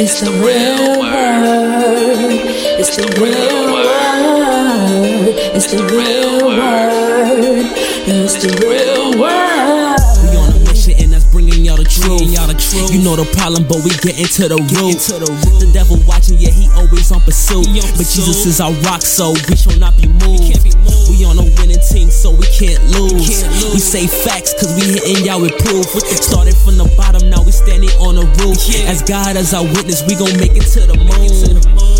It's the real word. It's the real word. It's the real word. It's the real word. We on a mission and that's bringing y'all the truth. Y'all the truth. You know the problem, but we get into the root. The devil watching, yeah, he always on pursuit. But Jesus is our rock, so we shall not be moved. We on a winning team, so we can't lose. We say facts, cause we hitting y'all with proof. Started from the bottom, now we standing on the roof. As God as our witness, we gon' make it to the moon.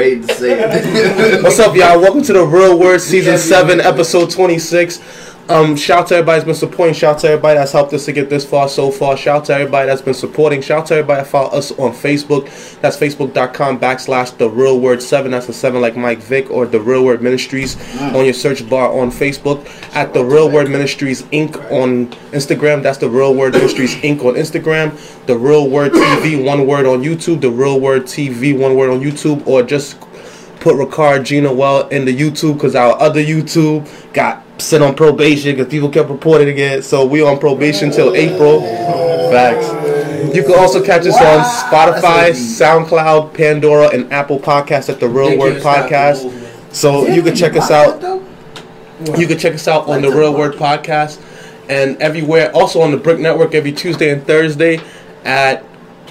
Waiting to say it. What's up, y'all? Welcome to the Real Word Season 7, Episode 26. Um, shout out to everybody that's been supporting. Shout out to everybody that's helped us to get this far so far. Shout out to everybody that's been supporting. Shout out to everybody that follow us on Facebook. That's facebook.com backslash the real word 7. That's the 7 like Mike Vick or the Real Word Ministries on your search bar on Facebook. At the Real Word Ministries Inc. on Instagram. That's the Real Word Ministries Inc. on Instagram. The Real Word TV, one word on YouTube. The Real Word TV, one word on YouTube. Or just put Ricard Gina Well in the YouTube because our other YouTube got set on probation because people kept reporting again. So we on probation till April. Facts. You can also catch us on Spotify, SoundCloud, Pandora, and Apple Podcasts at the Real Word Podcast. So you can check us out. You can check us out on the Real Word Podcast and everywhere. Also on the Brick Network every Tuesday and Thursday at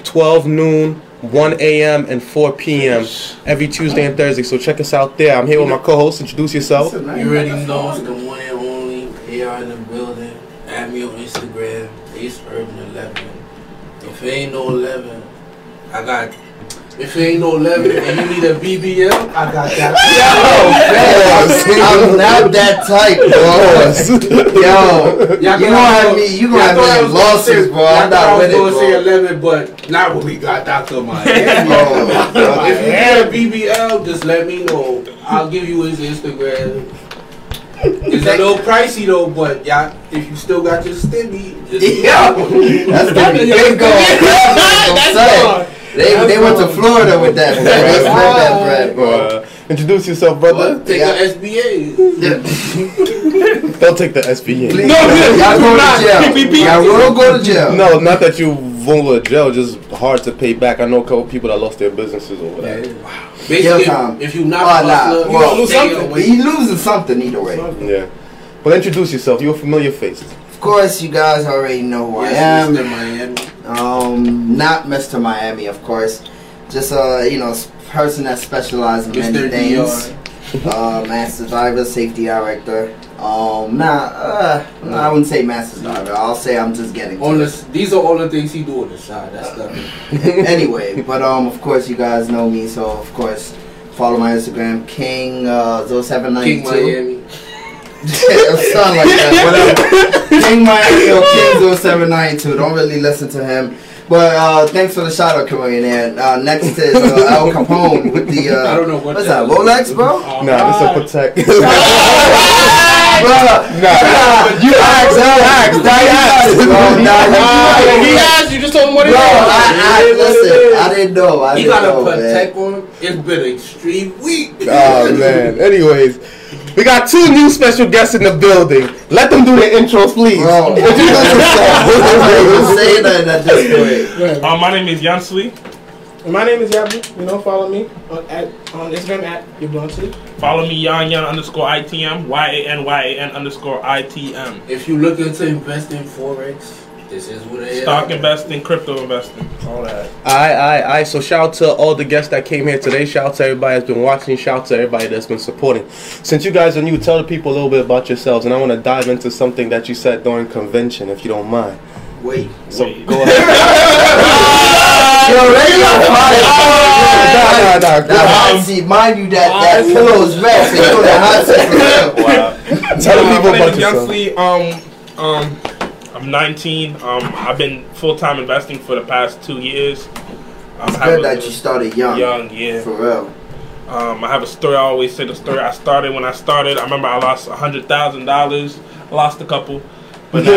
12 noon, 1 a.m. and 4 p.m. every Tuesday and Thursday. So check us out there. I'm here with my co-host. Introduce yourself. You already know it's the one and only AR in the building. Add me on Instagram, Ace Urban 11. If it ain't no 11, I got. If it ain't no 11 and you need a BBL, I got that. Yo, I'm not that type, bro. Yo, Y'all you thought gonna I have me, you y'all gonna have thought I me was losses, bro. y'all I'm thought not I with was gonna say bro. 11, but not what we got Dr. Miami. Bro, oh, if you need a BBL, just let me know. I'll give you his Instagram. It's a little pricey though, but y'all, if you still got your stimmy, just Yeah, that's the big goal. That's what I'm saying. They, they went to Florida with that bread. They split that bread, bro. Uh, introduce yourself, brother. take Yeah. a SBA. Don't take the SBA. Please, y'all go to jail. Y'all will go to jail. No, not that you vulnerable to jail. Just hard to pay back. I know a couple people that lost their businesses over that. Basically, Jail if, time. if you not Oh, a nah. hustler, you Well, lose something. something. He losing something either way. Yeah. But introduce yourself. You're a familiar face. Of course, you guys already know who I Yes, am. Mr. Miami. Um, not Mr. Miami, of course. Just a you know person that specializes in many Mr. things. Uh, master diver, safety director. Um, nah, uh, no, I wouldn't say master diver. I'll say I'm just getting. On it. these are all the things he do on the side. That's the anyway, but um, of course you guys know me, so of course follow my Instagram, King uh, King 0792. Miami. Sound like that, whatever. King Miami or King 0792. Don't really listen to him. But uh, thanks for the shout out, Chameleon. Uh, next is uh, Al Capone with the. Uh, I don't know what What's that that, is. Rolex, bro? Oh, Nah, this is protect. Bruh, nah, you asked. You asked. I asked. Bro, nah, you- he asked you just told him what it Bro, is. I, I, listen, I didn't know. I He didn't got know, a man. protect on. It's been an extreme week. Oh man. Anyways, we got two new special guests in the building. Let them do their intros, please. Bro, introduce yourself. I'm not even saying that at this point. Uh, my name is Jan Sui. My name is Yabu. You know, follow me on at on Instagram at Yablonti. Follow me Yan Yan underscore ITM, Y A N Y A N underscore ITM. If you're looking to invest in forex, this is what it is. Stock investing, crypto investing, all that. Aye, aye, aye. So shout out to all the guests that came here today. Shout out to everybody that's been watching. Shout out to everybody that's been supporting. Since you guys are new, tell the people a little bit about yourselves. And I want to dive into something that you said during convention, if you don't mind. Wait. So Wait. go ahead. Yo, radio fire. Nah, nah, nah. That hot seat, mind you, that, that pillow is red, so you know that hot seat for real. Tell the people about is yourself. Youngsley. Um, um, I'm 19. Um, I've been full time investing for the past two years. Um, It's I have good that you started young. young, yeah. For real. Um, I have a story. I always say the story. I started when I started. I remember I lost a hundred thousand dollars. I lost a couple, but now,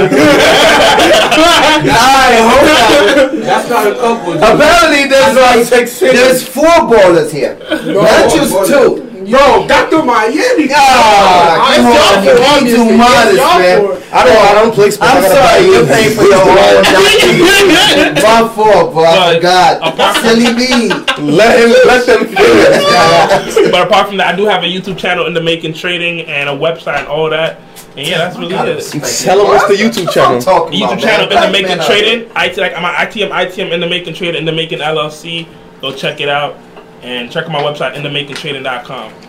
I hope not. That's not a couple. Apparently, there's like six. there's four ballers here, not just two. Yo, Dr. Miami. Ah, come on, you're being too modest, man. I don't. I don't play sports. I'm sorry, buy you're paying for your own doctor. My fault, bro. I But forgot. apart Silly me. Let him. Let them finish. but apart from that, I do have a YouTube channel in the making trading and a website and all that. And yeah, that's really it. Tell him what's the YouTube channel. I'm talking YouTube about, channel man. in the making man trading. IT like I'm at ITM ITM in the making trading in the making LLC. Go check it out and check out my website in the making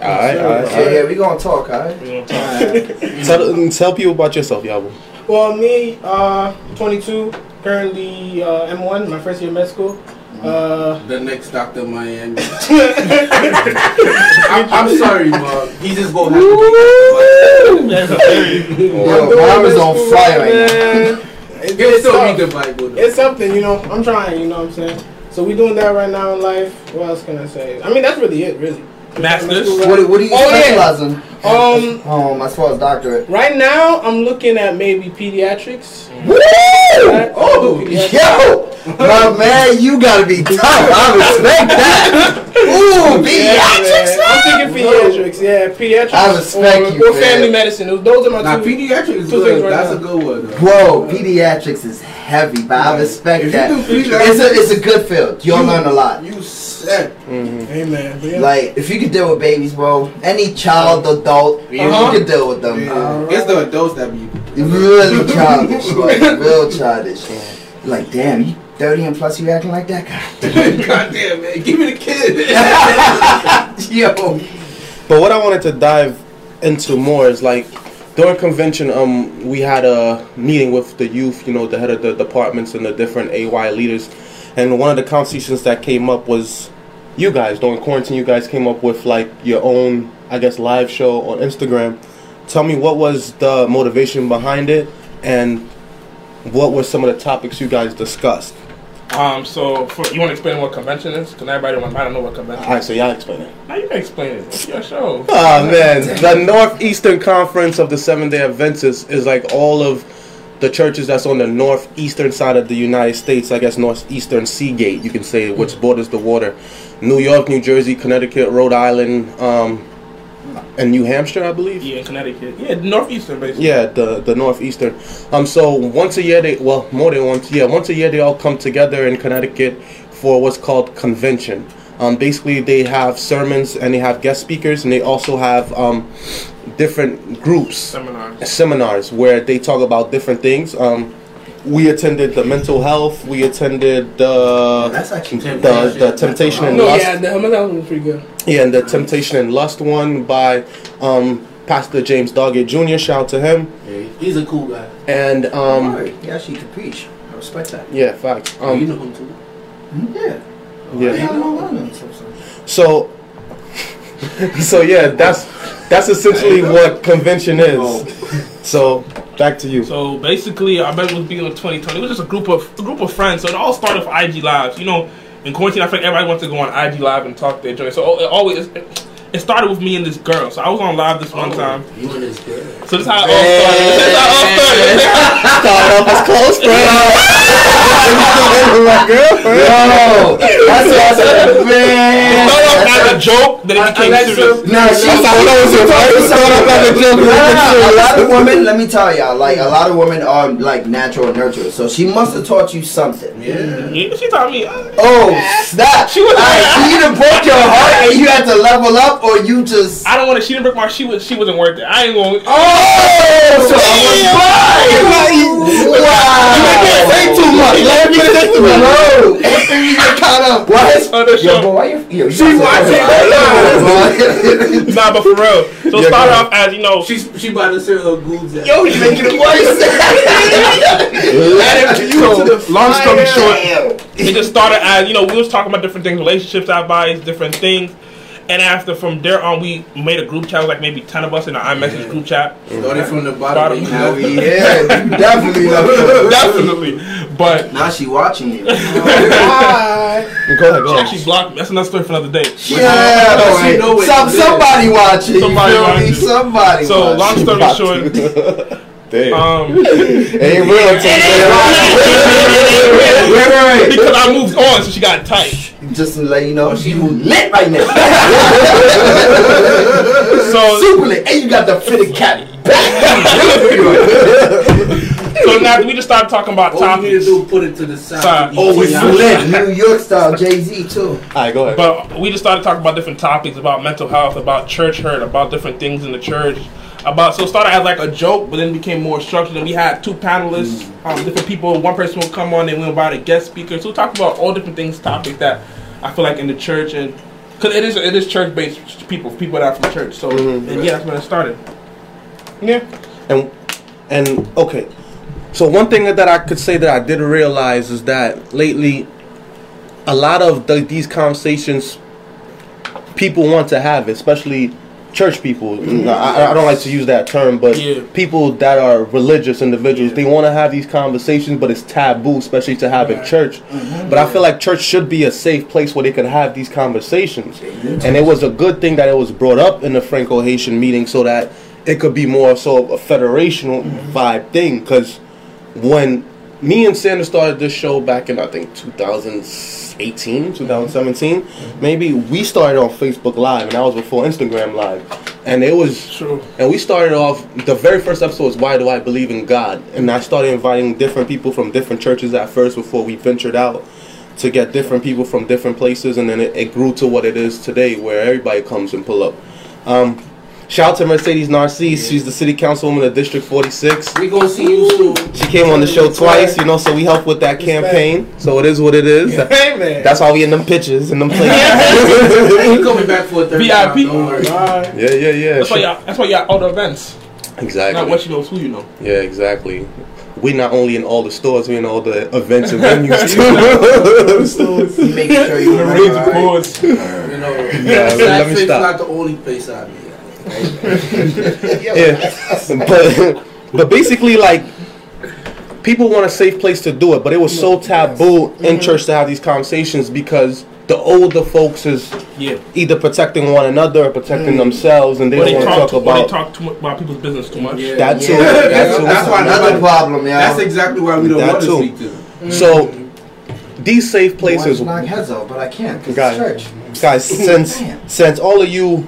All right, all right. Yeah, yeah, we gonna talk, alright? We gonna talk. Tell, tell people about yourself, Yabo. Well, me, uh, 22, currently uh, M1, my first year of med school. Uh, The next Dr. Miami. I'm, I'm sorry, Mom. He just gonna have to That's a very- Yo, mom is on fire right now. man, be. it's, it's, still read tough. the Bible. though. it's something, you know. I'm trying, you know what I'm saying? So we doing that right now in life. What else can I say? I mean, that's really it, really. Masters? What, what do you Oh, yeah. in? Um, Um, as far as doctorate. right now, I'm looking at maybe pediatrics. Woo! Oh, Yo! My man, you gotta be tough. I respect that. Ooh, pediatrics, Yeah, I'm thinking pediatrics. Yeah, pediatrics. I respect or, you, Or man. family medicine. Those- Those are my Now, two. pediatrics is two things good. right That's now. a good one. Though. Whoa, pediatrics is heavy, but I respect If that. It's a, it's a good field. You'll learn a lot. You said. Amen. But yeah. Like, if you can deal with babies, bro, any child, adult, Uh-huh. you can deal with them. Yeah. It's the adults that be. Really childish, like, real childish. Like, damn, you 30 and plus, you acting like that guy? God damn, man. Give me the kid. Yo. But what I wanted to dive into more is like during convention, um, we had a meeting with the youth, you know, the head of the departments and the different AY leaders, and one of the conversations that came up was you guys during quarantine. You guys came up with like your own, I guess, live show on Instagram. Tell me what was the motivation behind it, and what were some of the topics you guys discussed? Um, so for, you want to explain what convention is? Because everybody don't know what convention. All right, so y'all explain it. Now you can explain it. It's your show. Oh man, the Northeastern Conference of the Seven Day Adventists is like all of the churches that's on the northeastern side of the United States. I guess northeastern Seagate, you can say, which borders the water. New York, New Jersey, Connecticut, Rhode Island, um, and New Hampshire, I believe. Yeah, in Connecticut. Yeah, northeastern basically. Yeah, the the northeastern. Um, so once a year they well more than once yeah once a year they all come together in Connecticut for what's called convention. Um, basically they have sermons and they have guest speakers and they also have um, different groups Seminars. seminars where they talk about different things. Um, we attended the mental health. We attended the That's actually the, the temptation and no, lust. yeah, the Helmet Album was pretty good. Yeah, and the Temptation and Lust one by um, Pastor James Doggett Jr. Shout out to him. Yeah, he's a cool guy. And um, Alright, yeah, she can preach. I respect that. yeah, facts. you Um, know him too. Yeah. yeah. Yeah, I don't know. So, so. So, so yeah, that's that's essentially what convention is. So back to you. So basically, I it was being in 2020. It was just a group of a group of friends. So it all started with IG lives. You know, in quarantine, I think everybody wants to go on IG live and talk their joint. So it always it started with me and this girl. So I was on live this one time. You and his girl. So this is how it all started. This is how it all started. Start off as close friends. My girlfriend. Yo, that's what I said, It man. started off as a joke, then it became serious. No, she That's how it was, right? It started off as a joke. Nah, nah, a lot of women, let me tell y'all, like a lot of women are like natural nurturers. So she must have taught you something. Yeah. Yeah, she taught me. uh, Oh, snap! She was- Alright, she either broke your heart and you had to level up, or you just. I don't want to. She didn't break my. She was. She wasn't worth it. I ain't going. To Oh, so I was right. Wow! You can't say too much. Let me say too much. No, you get caught up. What? Other oh, Yo, show. bro, why you? Yo, you She watching it. Nah, but for real. So it Yeah, started go off as you know. She's she about to say her goods. at- Yo, you making it worse. So, long story short, It just started as you know we was talking about different things, relationships, advice, different things. And after from there on, we made a group chat, like maybe ten of us in an iMessage group chat. Started from the Bottom. bottom. Now Now we yeah, definitely love her. Definitely, but Now she watching you. Hi. Go ahead, go she ahead. actually blocked me. That's another story for another day. Yeah, But all she right. know what Some, somebody watching. Somebody watching. Somebody. So long story short, Damn. um, Ain't real until wait, wait, wait, because I moved on, so she got tight. Just to let you know, Oh, she she lit right now. So Super lit, and you got the fitted cap. so now we just started talking about All you need to topics. do put it to the side. Side. Oh, it's lit. New York style, Jay Z too. Alright, go ahead. But we just started talking about different topics about mental health, about church hurt, about different things in the church. About so it started as like a joke, but then it became more structured. And we had two panelists, um, different people. One person would come on, and we invite a guest speaker. So we talked about all different things, topics that I feel like in the church, and because it is it is church based people, people that are from church. So Mhm. and yeah, that's when it started. Yeah. And and okay, so one thing that I could say that I didn't realize is that lately, a lot of the, these conversations people want to have, especially church people. Mm-hmm. I, I don't like to use that term, but Yeah. people that are religious individuals, they want to have these conversations, but it's taboo, especially to have in Right. church. Mm-hmm. But I feel like church should be a safe place where they could have these conversations. And it was a good thing that it was brought up in the Franco Haitian meeting so that it could be more so a federational mm-hmm. vibe thing. Because when me and Sanders started this show back in, I think, 2018, 2017, maybe we started on Facebook Live, and that was before Instagram Live. And it was True. and we started off the very first episode was why do I believe in God? And I started inviting different people from different churches at first before we ventured out to get different people from different places and then it, it grew to what it is today where everybody comes and pull up. Um, shout out to Mercedes Narcisse, she's the city councilwoman of District 46. We gonna see you soon. She came on the show twice, you know, so we helped with that campaign. So it is what it is. Hey, man. That's why we in them pictures and them places. we coming back for a third VIP. time. Don't worry. Yeah, yeah, yeah. That's why y'all. That's why y'all all the events. Exactly. Not what you know, who you know. Yeah, exactly. We not only in all the stores, we in all the events and venues too. Making sure you're remember. Raise right? applause. You know, Yeah, let me Sackfit's stop. not the only place I be at. Yeah, but but basically, like people want a safe place to do it, but it was so taboo in mm-hmm. church to have these conversations because the older folks is Yeah. either protecting one another or protecting mm. themselves, and they Or they don't want to talk, talk too, or they about talk too much about people's business too much. Yeah. that too. Yeah, That that's- too. that's why Another nobody- problem, y'all. That's exactly why we don't That want to too. speak to them. So these safe Places. places, knock heads off, but I can't because Guys. it's church. guys, since since all of you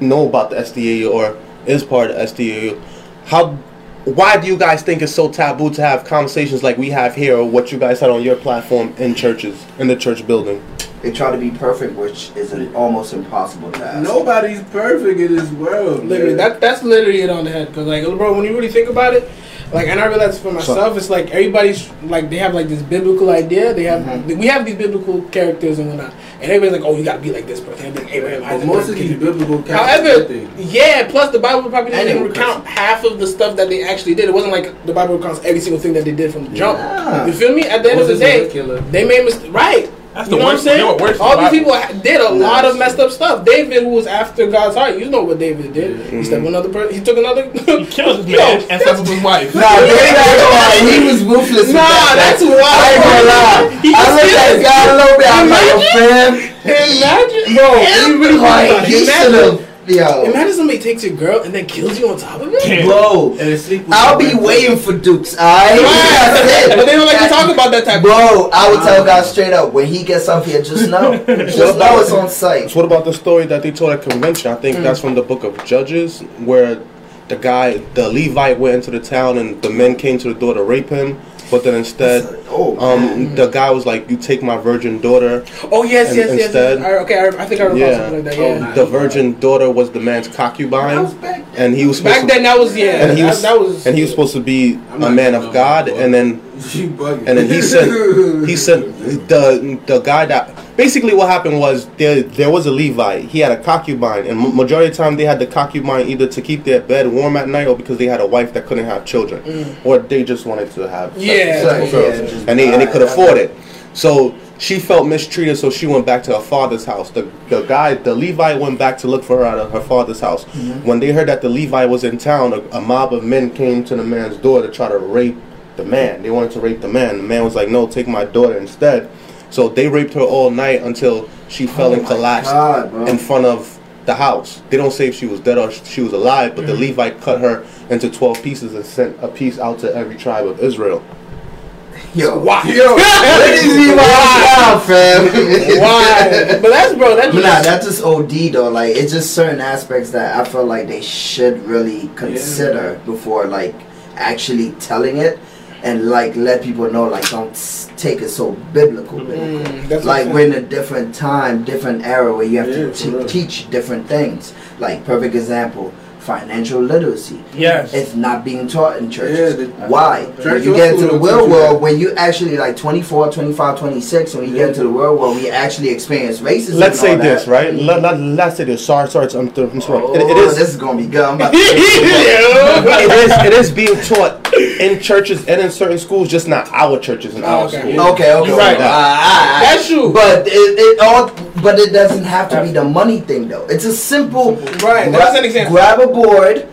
know about the SDA or is part of SDA, how why do you guys think it's so taboo to have conversations like we have here or what you guys had on your platform in churches in the church building? They try to be perfect, which is an almost impossible task. Nobody's perfect in this world. Literally, man. that that's literally it on the head. Cause like, bro, when you really think about it, like, and I realize for myself, it's like everybody's like they have like this biblical idea. They have Mm-hmm. we have these biblical characters and whatnot, and everybody's like, oh, you gotta be like this person, like Abraham. But Isaac, most of these biblical characters, However, yeah. Plus, the Bible probably didn't recount half of the stuff that they actually did. It wasn't like the Bible recounts every single thing that they did from the jump. Yeah. You feel me? At the end of the Moses was a day, they made mistakes. Right. That's you the know worst- what I'm saying? worse All than these Bible. people did a lot of messed up stuff. David, who was after God's heart, you know what David did. He mm-hmm. stepped on another person. He took another. He killed his man and slept with his wife. Nah, they not. He was ruthless. with Nah, that, that's though. wild. I ain't gonna lie. He I just looked at God a little bit. I'm like, yo, fam. Imagine, Yo, he really like, he imagine, should have. Yo, imagine somebody takes your girl and then kills you on top of it. Bro. And it's sleep with I'll be best waiting for Dukes. Alright, Right. But they don't like to talk about that type. of Bro, I would tell ah. God straight up when he gets up here, just know, just know it's on site. So what about the story that they told at convention? I think mm. that's from the book of Judges, where the guy, the Levite, went into the town and the men came to the door to rape him, but then instead, Oh, um, the guy was like, "You take my virgin daughter." Oh yes, yes, yes. instead- yes. I, okay, I, I think I recall Yeah, something like that. Oh, Yeah. nice. the virgin daughter was the man's concubine, and he was Back to, then, that was yeah. and he was, that was and he was supposed to be I'm a man of God, and then and then he said he said the the guy that basically what happened was there there was a Levite. He had a concubine, and majority of the time they had the concubine either to keep their bed warm at night or because they had a wife that couldn't have children, mm. or they just wanted to have sex Yeah. with Sex, girls. yeah, just- and they and they could afford it. So she felt mistreated, so she went back to her father's house. The the guy, the Levite, went back to look for her at her father's house. Mm-hmm. When they heard that the Levite was in town, a, a mob of men came to the man's door to try to rape the man. They wanted to rape the man. The man was like, "No, take my daughter instead." So they raped her all night until she fell Oh and collapsed God, in front of the house. They don't say if she was dead or she was alive, but the mm-hmm. Levite cut her into twelve pieces and sent a piece out to every tribe of Israel. Yo, Why? yo, what is he wow, fam? Why? But that's bro. That's But nah, that's just OD though. Like it's just certain aspects that I feel like they should really consider before like actually telling it, and like let people know like don't take it so biblical. biblical. Mm, like we're in a different time, different era where you have Yeah, to for te- real. teach different things. Like perfect example, financial literacy. Yes. It's not being taught in churches. Yeah, the- Why? Church when you get into the real world, that. when you actually like 24, 25, 26, when you Yeah. get into the real world, we actually experience racism. Let's and say all this, that. right? Let, let, let's say this. Sorry, sorry, I'm th- I'm sorry. Oh, It- it is this is gonna be good. I'm about to it is it is being taught in churches and in certain schools, just not our churches and our Okay. schools. Okay, okay, You're right. Ah, ah, ah. That's true. But it, it all, but it doesn't have to be the money thing though. It's a simple. Right, gra- that's an example. Grab a board.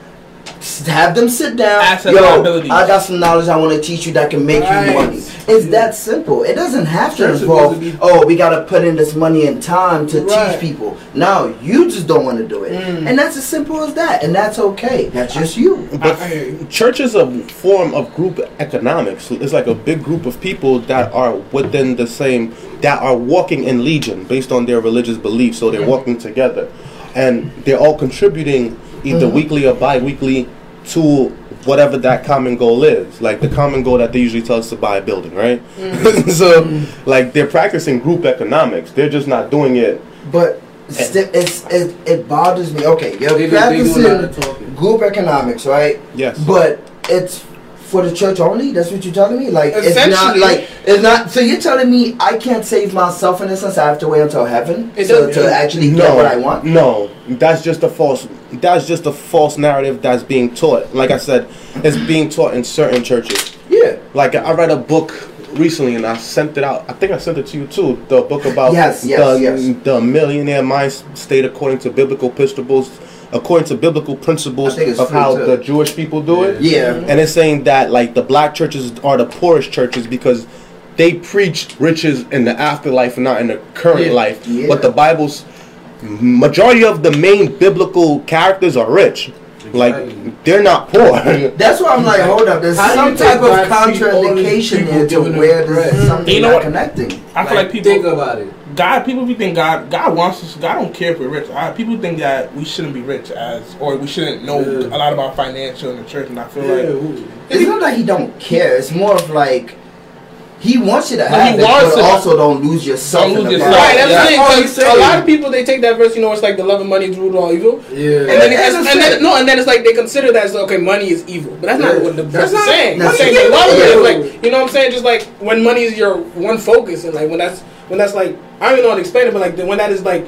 S- Have them sit down. Asset Yo. I got some knowledge I want to teach you that can make Right. you money. It's that simple. It doesn't have to Church involve. to be- Oh, we gotta put in this money and time to Right. teach people. No, you just don't want to do it, Mm. and that's as simple as that. And that's okay. That's just you. But I- I you. church is a form of group economics. It's like a big group of people that are within the same, that are walking in legion based on their religious beliefs. So they're walking together, and they're all contributing either mm-hmm. weekly or bi-weekly to whatever that common goal is. Like the common goal that they usually tell us to buy a building, right? Mm-hmm. so, mm-hmm. like they're practicing group economics. They're just not doing it. But sti- it's it, it bothers me. Okay, you're They, do- do practicing group economics, right? Yes. But it's for the church only. That's what you're telling me. Like it's not like it's not. So you're telling me I can't save myself in a sense. I have to wait until heaven It to, doesn't- to actually no, get what I want. No, that's just a false. That's just a false narrative that's being taught. Like I said, it's being taught in certain churches. Yeah. Like I read a book recently, and I sent it out. I think I sent it to you too. The book about Yes, yes, the, yes. the millionaire mind state according to biblical principles, according to biblical principles I think it's of how too. the Jewish people do it. Yeah. And it's saying that like the black churches are the poorest churches because they preach riches in the afterlife and not in the current Yeah. life. Yeah. But the Bible's majority of the main biblical characters are rich. Like they're not poor. That's why I'm like, hold up. There's How some type of contradiction treat all these contraindication people here to giving them where bread? there's something You know not what? connecting. I feel like people. think about it. God, people be think God, God wants us. God don't care if we're rich. Uh, people think that we shouldn't be rich as, or we shouldn't know Yeah. a lot about financial in the church. And I feel Yeah, like It's not that he don't care. It's more of like he wants you to have he it, wants but it. also don't lose yourself. Don't in lose the yourself. Right, that's Yeah. the thing. That's all 'cause he's a lot of people they take that verse, you know, it's like the love of money is root of all evil. Yeah. And then, That's and, a and then no, and then it's like they consider that as okay, money is evil, but that's not Yeah. what the That's verse is not- saying. that's It's saying not- the love of it is like you know what I'm saying. Just like when money is your one focus, and like when that's when that's like I don't even know how to explain it, but like when that is like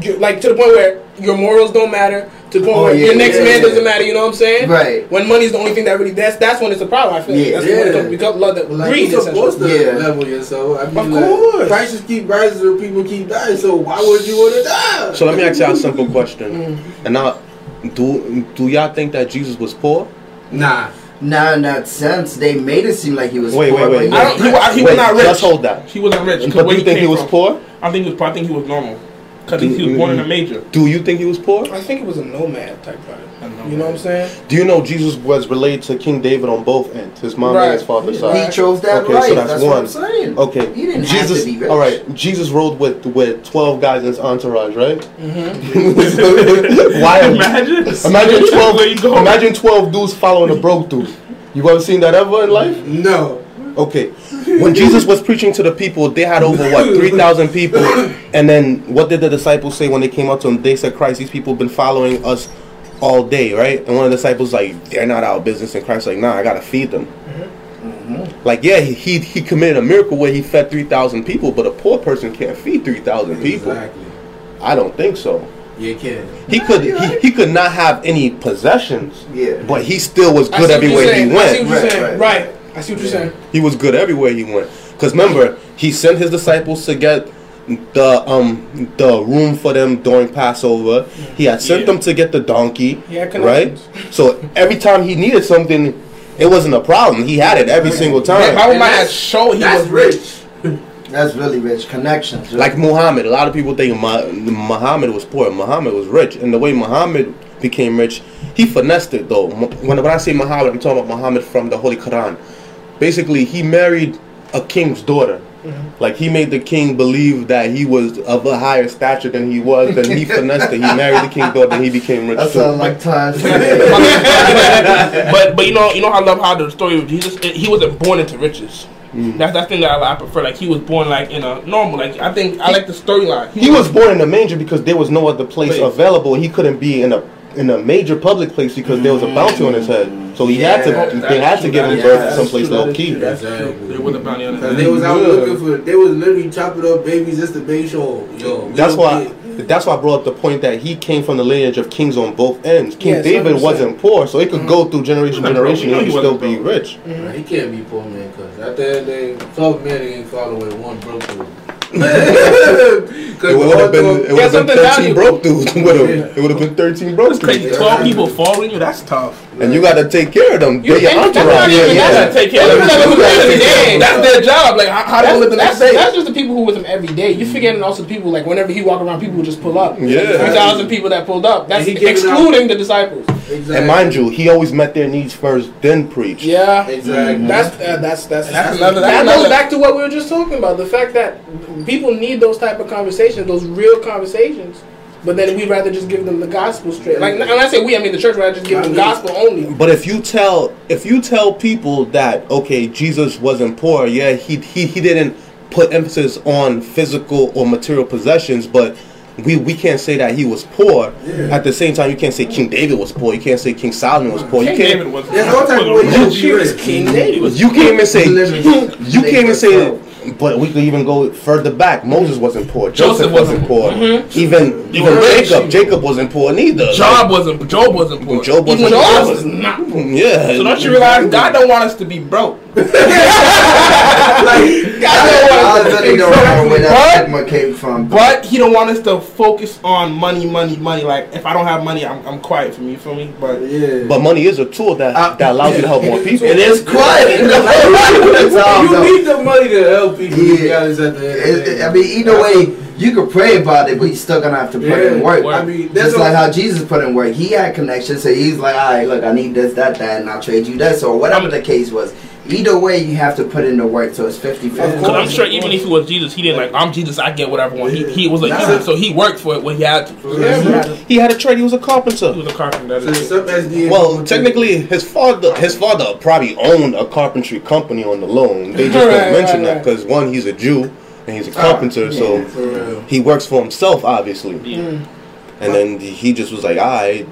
you like to the point where your morals don't matter, to the point Oh, where yeah, your next yeah, man yeah. doesn't matter. You know what I'm saying? Right. When money's the only thing that really that's that's when it's a problem. I feel like Yeah. that's when it Yeah. becomes, becomes love that Like greed. you're supposed to Yeah. level yourself. I mean, Of like, course. prices keep rising, so people keep dying. So why would you want to die? so let me ask y'all a simple question. Mm. And now, do do y'all think that Jesus was poor? Nah. Now, in that sense, they made it seem like he was Wait, poor, wait, wait. but I don't. He, wa- he was not rich. Just hold that. He wasn't rich. 'cause But do you think he came was from. poor? I think he was. I think he was normal. Cause he, he was born in a mm-hmm. major. Do you think he was poor? I think it was a nomad type vibe. You know what I'm saying? Do you know Jesus was related to King David on both ends, his mom Right. and his father's side? he chose that Okay, life. so that's that's one. what I'm saying. Okay, He didn't Jesus. have to be rich. All right, Jesus rode with with twelve guys in his entourage, right? Mm-hmm. Why? Imagine. Imagine twelve. Where you? Imagine twelve dudes following a broke dude. You ever seen that ever in life? No. Okay. When Jesus was preaching to the people, they had over what three thousand people, and then what did the disciples say when they came up to him? They said, "Christ, these people have been following us all day, right?" And one of the disciples like, "They're not out of business," and Christ like, "Nah, I gotta feed them." Mm-hmm. Like, yeah, he, he he committed a miracle where he fed three thousand people, but a poor person can't feed three thousand people. Exactly. I don't think so. You can. He could he, he could not have any possessions, Yeah. but he still was good see what you're everywhere he saying. I see went. Right, right. Right. I see what you're saying. He was good everywhere he went. Because remember, he sent his disciples to get the um the room for them during Passover. He had sent Yeah. them to get the donkey, He had right? So every time he needed something, it wasn't a problem. He had it every single That time. Bible And might that's- have shown he was rich. That's really rich connections. Like Muhammad, a lot of people think Muhammad was poor. Muhammad was rich, and the way Muhammad became rich, he finessed it though. When, when I say Muhammad, I'm talking about Muhammad from the Holy Quran. Basically, he married a king's daughter. Mm-hmm. Like he made the king believe that he was of a higher stature than he was. Then he finessed it. He married the king's daughter, and he became rich that sounds like times. but but you know you know I love how the story of Jesus he wasn't born into riches. Mm. That's that thing that I, I prefer. Like he was born like in a normal. Like I think I like the storyline. He was born in a manger because there was no other place Place. available. He couldn't be in a in a major public place because there was a bounty on his head. So he had Yeah, to they had to give him yeah, birth that's someplace true, that low key. true, that's There true. was a bounty on his head. they was out Yeah. looking for, they was literally chopping up babies just to make sure, yo. we That's why. get- That's why I brought up the point that he came from the lineage of kings on both ends. King Yes, David 100%. wasn't poor, so it could go through generation to generation and He he know he still be wasn't rich. Nah, he can't be poor man, cause at the end of the day, twelve men ain't following one broke dude. It would have been it would have been thirteen valuable. broke dudes. Would have it would have been thirteen broke It's crazy. dudes. Twelve people following you. That's tough. And you got to take care of them. You- They're your that's entourage. not even- You that's gotta take care of them. That's every day. That's their job. Like how, how they That's, live the next that's, day. that's just the people who with him every day. You're forgetting also the people like whenever he walk around, people would just pull up. Yeah. three thousand people that pulled up. That's And he giving out- excluding the disciples. Exactly. And mind you, he always met their needs first, then preached. Yeah, Exactly. that's uh, that's that's That's another- that's that another- goes back to what we were just talking about. The fact that people need those type of conversations, those real conversations. But then we'd rather just give them the gospel straight. Like when I say we, I mean the church. Rather just give them gospel only. But if you tell if you tell people that okay, Jesus wasn't poor, yeah, he he, he didn't put emphasis on physical or material possessions, but we, we can't say that he was poor. At the same time, you can't say King David was poor. You can't say King Solomon was poor. You King can't. David was. There's all type of was- you was. King David. You can't even say you can't even say. But we could even go further back. Moses wasn't poor. Joseph, Joseph wasn't wasn't poor. Mm-hmm. Even even. Jacob. Jacob wasn't poor neither. Job wasn't. Job wasn't poor. Job wasn't poor. Job was not. poor. Yeah. So don't you realize God don't want us to be broke? I, I don't know where that stigma came from. But he don't want us to focus on money, money, money. Like if I don't have money, I'm, I'm quiet for me. You feel me? But Yeah. But money is a tool that Uh, that allows you to help more people. it is quiet. You need the money to help people. Yeah. To at the end It- it- I mean, either way, you could pray about it, but you're still gonna have to put in Yeah, work. I mean, that's Just like how Jesus put in work. He had connections, so he's like, all right, look, I need this, that, that, and I'll trade you this, or whatever the case was. Either way, you have to put in the work, so it's 50 50. Because I'm sure even if he was Jesus, he didn't like I'm Jesus. I get whatever I want. He, he was like Nah. So he worked for it when he had to. Yeah, He had a trade. He was a carpenter. He was a carpenter. So That is some SDA Well, technically, his father his father probably owned a carpentry company on the loan. They just Right, don't mention right, that right. because one, he's a Jew and he's a ah, carpenter, so For real. he works for himself, obviously. Yeah. And then he just was like, "I."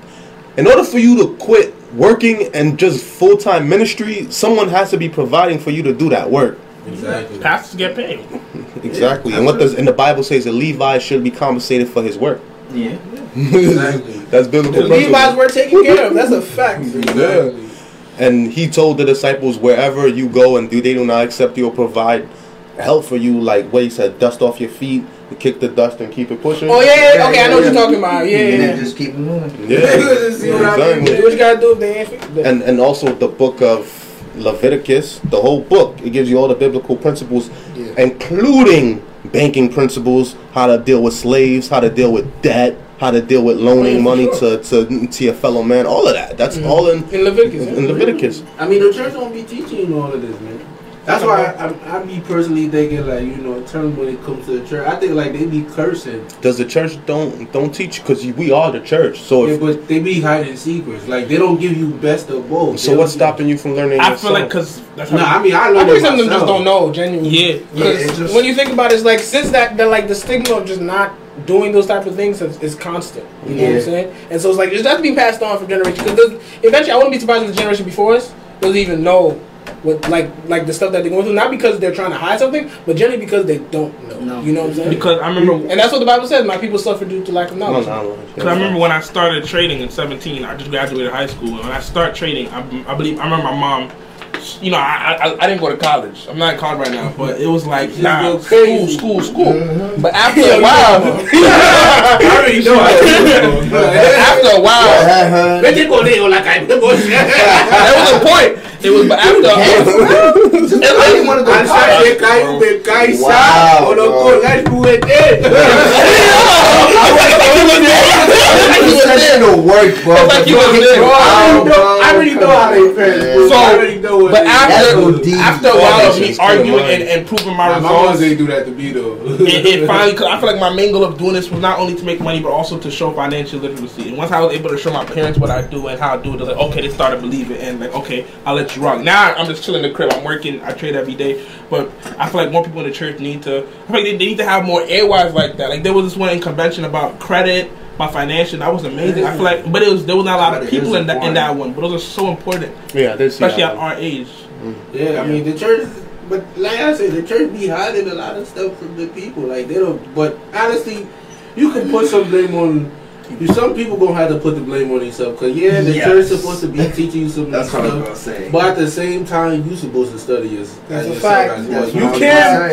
In order for you to quit working and just full time ministry, someone has to be providing for you to do that work. Exactly. Pastors get paid. Exactly. And what does and the Bible says that Levi should be compensated for his work. Yeah. Exactly. That's biblical. Levi's principle. were taken care of. That's a fact. Exactly. And he told the disciples, wherever you go and do they do not accept you or provide help for you, like what he said, dust off your feet, kick the dust and keep it pushing. Oh yeah, yeah, Yeah, okay, I know what you're talking about. Yeah, And yeah. just keep moving. Yeah. See what I mean? exactly. Do what you gotta do if they ain't. And and also the book of Leviticus, the whole book, it gives you all the biblical principles, including banking principles, how to deal with slaves, how to deal with debt, how to deal with loaning Oh, money sure. to, to to your fellow man, all of that. That's mm-hmm. all in In Leviticus. in Leviticus. I mean, the church don't be teaching you all of this, man. That's why I, I, I be personally thinking, like, you know, in terms when it comes to the church, I think, like, they be cursing. Does the church don't don't teach because we are the church. So Yeah, if, but they be hiding secrets. Like, they don't give you best of both. so They what's stopping you from learning? I feel like because that's how. Nah, I mean, I I learned think it some of them just don't know, genuinely. Yeah. Yeah, Because it's just- when you think about it, it's like since that, the, like the stigma of just not doing those type of things is, is constant. You know what I'm saying? And so it's like it's just being passed on from generation. Because eventually, I wouldn't be surprised if the generation before us doesn't even know what like like the stuff that they're going through. Not because they're trying to hide something, but generally because they don't know. No. You know what I'm saying? because I remember and that's what the Bible says. My people suffer due to lack of knowledge. Because I remember when I started trading in 17, I just graduated high school, and when I start trading, I, I believe I remember my mom you know, I, I I didn't go to college. I'm not in college right now, but it was like nah, school, school, school. Mm-hmm. But after a while, I already know. after a while. Vete con ellos la calle. that was the point. It was, but after Just I didn't want to go to Ansa college. de cair, me cae Wow, sa. O no bro. colgar juguete. Like you said to work, bro. It's like you was there. Bro, I already know, I already know how they feel. So, I already know what but it is. That's after OD. after a while of me arguing and, and proving my My mom results, didn't do that to me though. it, it finally. Cause I feel like my main goal of doing this was not only to make money, but also to show financial literacy. And once I was able to show my parents what I do and how I do it, they're like, okay, they started believing and like, okay, I'll let you rock. Now I'm just chilling in the crib. I'm working. I trade every day. But I feel like more people in the church need to. I feel like they, they need to have more airwise like that. Like there was this one in convention about credit. My financial, that was amazing. I feel like, but it was there was not a lot of people in that in that one. But those are so important, Yeah, I especially that at our age. Mm. Yeah, I mean the church, but like I said, the church be hiding a lot of stuff from the people. Like they don't. But honestly, you can put some blame on. You, some people gonna have to put the blame on themselves. Cause yeah, the Yes. church supposed to be teaching you some That's what I was stuff. gonna say. But at the same time, you supposed to study as, That's as a yourself fact. as well. That's You what I was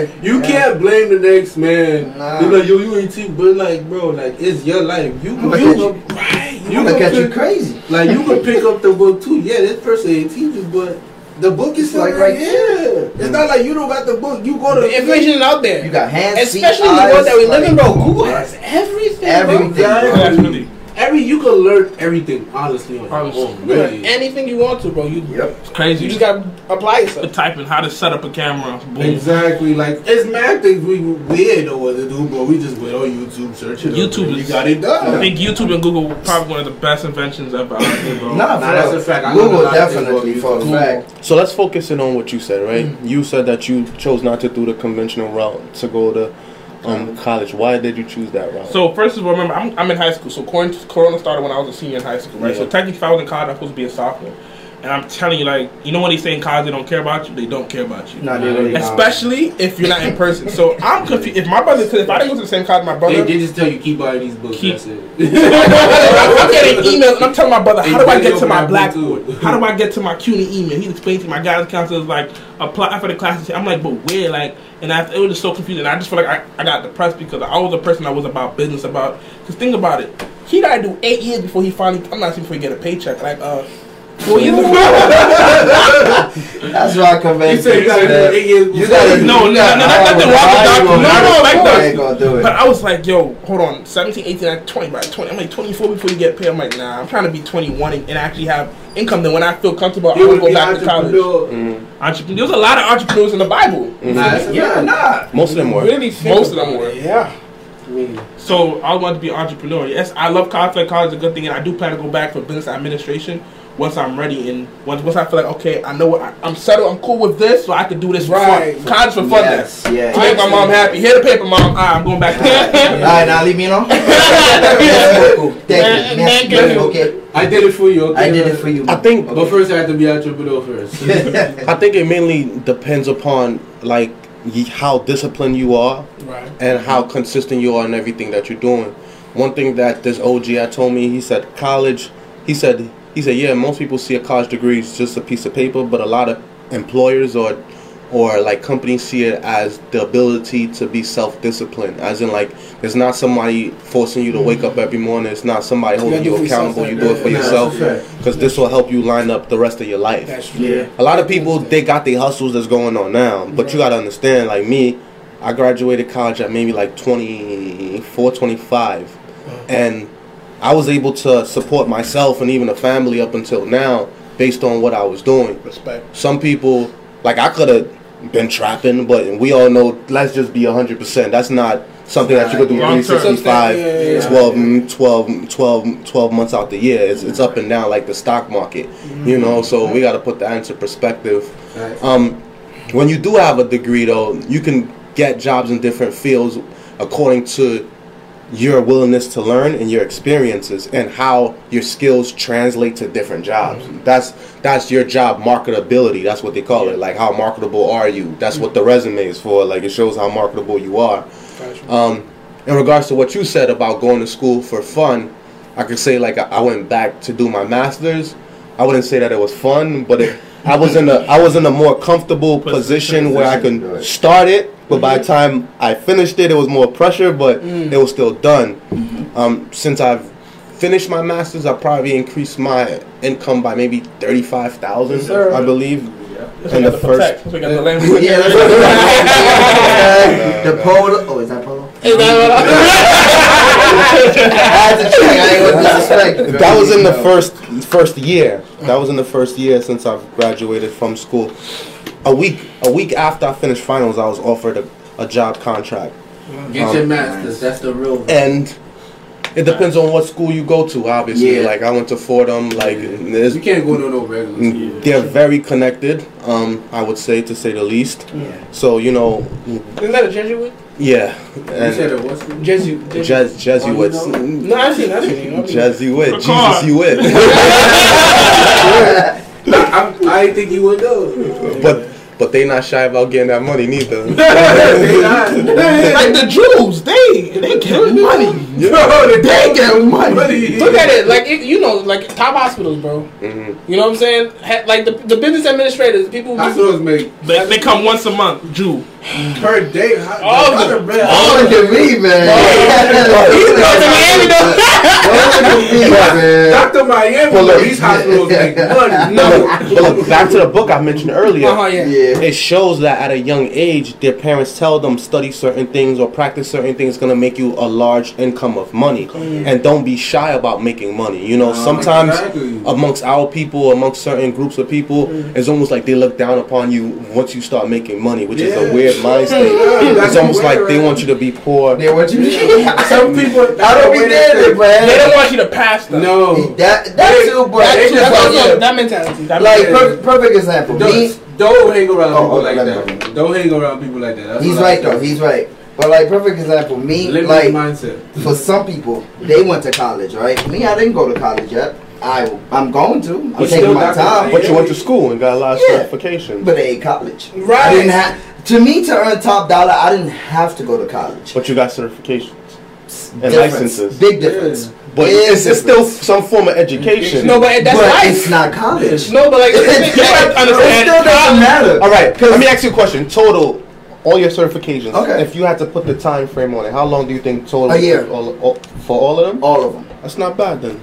can't. You Yeah. can't blame the next man. Nah. You're like, yo, you ain't teach, but like, bro, like, it's your life. You can, Look you at you. can, right? You look at you crazy. like you can pick up the book too. Yeah, this person ain't teach you, but the book is like like right right here. It's not like you don't got the book. You go to The information is out there. You got hands, feet, Especially in the world that we live in, bro. like, come on, Google bro. has everything. Everything, Bro. Bro. Definitely. Every you can learn everything honestly on your Honestly. own. You Really. anything you want to, bro. You, Yep. It's crazy. you just gotta apply The yourself. typing how to set up a camera. Boom. Exactly. Like it's mad things we we ain't know what to do, but we just went on YouTube searching. YouTube you got it done. I think YouTube and Google were probably one of the best inventions ever out there, bro. Nah, Nah, that's a fact. I Google lot of things definitely for a fact. So let's focus in on what you said, right? Mm. You said that you chose not to do the conventional route to go to um, college. Why did you choose that route? So first of all, remember I'm, I'm in high school. So quarant- Corona started when I was a senior in high school, right? So technically, if I was in college, I'm supposed to be a sophomore. And I'm telling you, like, you know when they say in college they don't care about you, they don't care about you. Nah, they really don't. Especially if you're not in person. So I'm confused. If my brother, cause if I didn't go to the same college, my brother, they just tell you keep buying these books. Keep- That's it. I'm getting emails and I'm telling my brother, how do I get to my blackboard? How do I get to my CUNY email? He explained to me, my guidance counselor is like, apply for the classes. I'm like, but where? Like, and I, it was just so confusing. I just feel like I, I got depressed because I was a person that was about business, about, because think about it. He got to do eight years before he finally, I'm not saying before he get a paycheck. Like, uh, four years before. That's why convention. You say you gotta do eight years You gotta No, no, no, no, nothing wrong with doctor. No, no, like that. you gonna do it? But I was like, yo, hold on, 17, 18, like 20, by 20. I'm like 24 before you get paid. I'm like, nah, I'm trying to be 21 and, and actually have income. Then when I feel comfortable, I You want would to go back to college. entrepreneur. Mm-hmm. Entrepreneur. There's a lot of entrepreneurs in the Bible. Mm-hmm. Nah, that's a Yeah, fact. nah. Most of them were. Really Most of them were. Yeah. I mean, So I want to be an entrepreneur. Yes, I love college. I feel like college is a good thing, and I do plan to go back for business administration once I'm ready. And once once I feel like okay, I know what I, I'm settled. I'm cool with this, so I can do this for Right. fun. College for fun. Yes, then. yeah. To make my mom happy. Here the paper, mom. Ah, I'm going back. There. All right, now leave me alone. Thank you. Thank you. Okay. I did it for you. Okay, I did it for you. I think- But first, I had to be entrepreneur first. I think it mainly depends upon like how disciplined you are Right. and how consistent you are in everything that you're doing. One thing that this OG had told me, he said college. He said he said yeah, most people see a college degree as just a piece of paper, but a lot of employers or or like companies see it as the ability to be self-disciplined. As in like there's not somebody forcing you to wake up every morning. It's not somebody holding do you it for yourself, accountable. you do it for Nah, yourself because this will help you line up the rest of your life. That's. Yeah. a lot of people they got their hustles that's going on now but you got to understand like me i graduated college at maybe like 24 25 uh-huh. and i was able to support myself and even a family up until now based on what i was doing. Respect. some people like i could have been trapping but we all know let's just be 100% that's not something that you could do Long 365 Yeah, yeah, yeah. 12, mm, 12 12 12 months out the year. It's, it's up and down like the stock market you know? So we got to put that into perspective. Right. um, when you do have a degree, though, you can get jobs in different fields according to your willingness to learn and your experiences and how your skills translate to different jobs. That's that's your job marketability. That's what they call it. Like how marketable are you? That's what the resume is for. Like it shows how marketable you are. Gotcha. Um, in regards to what you said about going to school for fun, I could say like I went back to do my masters. I wouldn't say that it was fun, but it, I was in a I was in a more comfortable position where I Position, can start it, but by the time I finished it, it was more pressure, but mm. it was still done. Mm-hmm. Um, since I've finished my masters, I probably increased my income by maybe thirty five thousand, sir. I believe. That's In why the first- protect. That's why we got the uh, language. Yeah, that's the polo. Oh, is that polo? Is that I had to check. I ain't gonna disrespect. That was in the first first year. That was in the first year since I've graduated from school. A week a week after I finished finals, I was offered a, a job contract, Get your masters. That's the real. and it depends on what school you go to. Obviously, Yeah. like I went to Fordham. Like there's, You can't go to no regular school. Mm, they're very connected. Um, I would say to say the least. Yeah. So you know, Isn't that a Jesuit? yeah, You said it was. Jesuit. Jesuit. Jes- Jesuits. Oh, you No, I've seen. I've seen. I've seen. Jesuit, Jesus, you it. I, I think you would know. but but they not shy about getting that money neither. They not. like the Jews, they they get money. Yo, They get money. Look at it, like it, you know, like top hospitals, bro. Mhm. You know what I'm saying? Ha- like the, the business administrators, people. Hospitals make They, they come once a month. Jew. Per day. How, All how of the them. bread- Oh, look at me, man. He's going to Miami, though. Look at me, man. Dr. Miami, Well, look- these hospitals make money. No. But look, back to the book I mentioned earlier. Uh-huh, yeah. Yeah. It shows that at a young age, their parents tell them study certain things or practice certain things going to make you a large income of money, and don't be shy about making money. You know, Uh, sometimes exactly. amongst our people, amongst certain groups of people, it's almost like they look down upon you once you start making money, which is a Yeah. Weird mind state. Yeah, it's almost like they want you to be poor. They want you to. Some people. I don't be there, man. They don't want you to pass them. No. That that too, but That, They just that's like, also yeah. that mentality. That- like Yeah. per- perfect example. Me, Don't, don't hang around Oh, people oh, like let that. Don't hang around people like that. That's he's right though. He's right. But like perfect example, me Limited like mindset. for some people they went to college, right? Me, I didn't go to college yet. I I'm going to. I'm But taking my time. But you went to school and got a lot of Yeah. certifications. But they ain't college. I Right. didn't have to me to earn top dollar. I didn't have to go to college. But you got certifications and Difference. licenses. Big difference. But it's, it's still some form of education. No, but that's but life. it's not college. No, but like You have to It understand. still doesn't matter. All right, let me ask you a question. Total, all your certifications. Okay. If you had to put the time frame on it, how long do you think total? A year. All, all, for all of them? All of them. That's not bad then.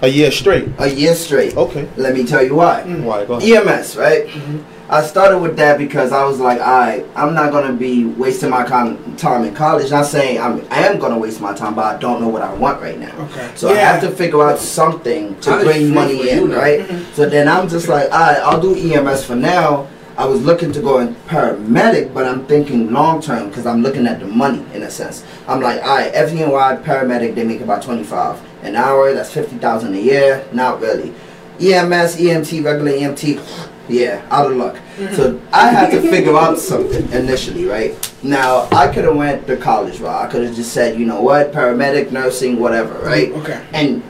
A year straight. A year straight. Okay. Let me tell you why. Why? Go ahead. EMS, right? Mm-hmm. I started with that because I was like, I, I'm not gonna be wasting my con- time in college. Not saying I'm, I am gonna waste my time, but I don't know what I want right now. Okay. So I have to figure out something to bring money in, you right? So then I'm just like, alright, I'll do EMS for now. I was looking to go in paramedic, but I'm thinking long term because I'm looking at the money in a sense. I'm like, alright, FDNY paramedic, they make about 25 an hour. That's 50,000 a year. Not really. EMS, EMT, regular EMT, yeah, out of luck. Mm-hmm. So I had to figure out something initially, right? Now I could have went the college route. I could have just said, you know what, paramedic, nursing, whatever, right? Okay. And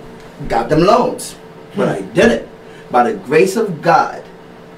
got them loans, but hmm. I didn't. By the grace of God,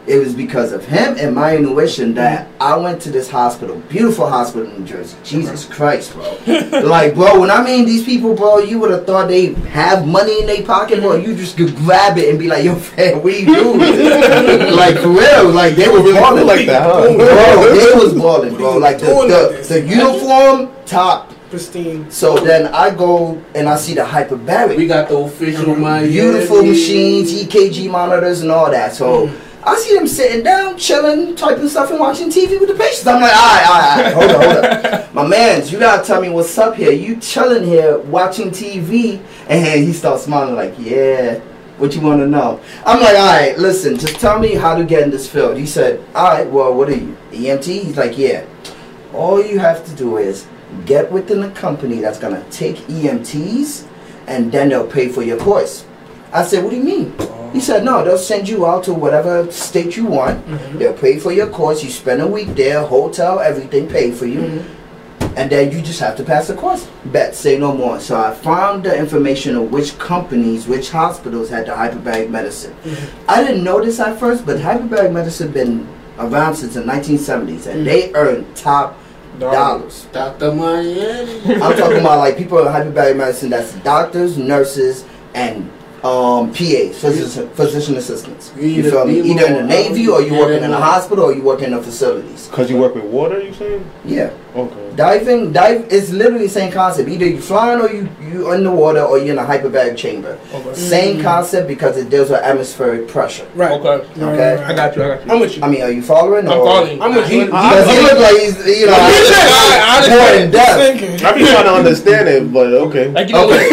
it was because of him and my intuition that I went to this hospital, beautiful hospital in New Jersey. Jesus Christ, bro. like, bro, when I mean these people, bro, you would have thought they have money in their pocket, bro. You just could grab it and be like, yo, fam, what you doing? like, for real. Like, they were really balling like that, huh? Bro, they was balling, bro. Like, the, the, the uniform, top. Pristine. So then I go and I see the hyperbaric We got the official Miami. beautiful machines, EKG monitors, and all that. So I see them sitting down, chilling, typing stuff, and watching TV with the patients. I'm like, all right, all right, all right, hold on, hold on. My man's, you gotta tell me what's up here. You chilling here watching TV, and he starts smiling like, yeah. What you want to know? I'm like, all right, listen, just tell me how to get in this field. He said, all right, well, what are you, EMT? He's like, yeah. All you have to do is get within a company that's gonna take EMTs, and then they'll pay for your course. I said, what do you mean? He said, no, they'll send you out to whatever state you want. Mm-hmm. They'll pay for your course. You spend a week there, hotel, everything paid for you. Mm-hmm. And then you just have to pass the course. Bet, say no more. So I found the information of which companies, which hospitals had the hyperbaric medicine. Mm-hmm. I didn't know this at first, but hyperbaric medicine been around since the 1970s, and they earn top dollars. Dr. Miami. I'm talking about like people in hyperbaric medicine that's doctors, nurses, and um, PAs, physician, physician assistants. You You either feel me? Either in the Navy or you Yeah, working in a hospital or you working in the facilities. Cause you work with water, you saying? Yeah. Okay. Diving, dive is literally the same concept. Either you're flying or you you in the water or you're in a hyperbaric chamber. Okay. Same mm. concept because it deals with atmospheric pressure. Right. Okay. Okay. right, right. I got you. I got you. I'm with you. I mean, are you following? I'm or- following. I'm with you. Because he look like he's, you know, more in depth. I be trying to understand it, but okay. Like you know. Okay.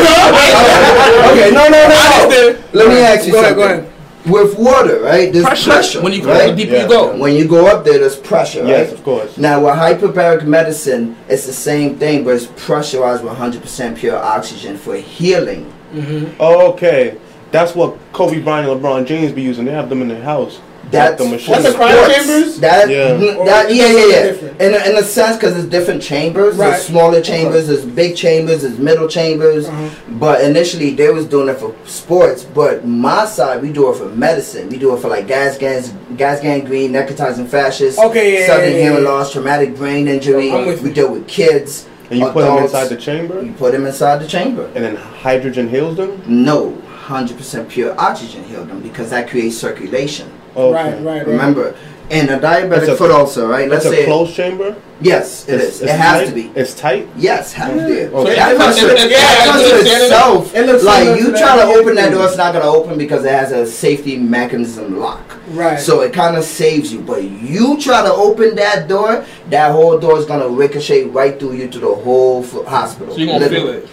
okay, no, no, no. no. Let me ask you Go ahead, something. go ahead. With water, right? There's pressure. pressure. when you go, right? the deeper Yeah. you go. When you go up there, there's pressure, Yes, right? of course. Now, with hyperbaric medicine, it's the same thing, but it's pressurized with 100% pure oxygen for healing. Oh, okay. That's what Kobe Bryant and LeBron James be using. They have them in their house. That's the machine. That's the sports. cryo chambers? That, Yeah. Or that is yeah, it yeah, something yeah. different? In a, in a sense, because it's different chambers. Right. There's smaller chambers, there's big chambers, there's middle chambers. Uh-huh. But initially, they was doing it for sports. But my side, we do it for medicine. We do it for like gas, gas, gas gangrene, necrotizing fasciitis, Okay, yeah, sudden yeah, yeah, hearing yeah. loss, traumatic brain injury. I'm with We you. deal with kids. And you put them adults. inside the chamber, You put them inside the chamber. and then hydrogen heals them. No, 100% pure oxygen healed them because that creates circulation. Oh, okay. Right, right, right. Remember, in a diabetic a- foot ulcer, right? Let's a say closed chamber. yes, it It's- is. it's It has tight? to be. It's tight. Yes, has to be. Okay. So That it- pressure, it- it- that yeah, pressure it's- it's- itself, it looks like you try to open that door, it's not gonna open because it has a safety mechanism lock. Right. So it kind of saves you. But you try to open that door, that whole door is gonna ricochet right through you to the whole f- hospital. So you gonna Literally. feel it.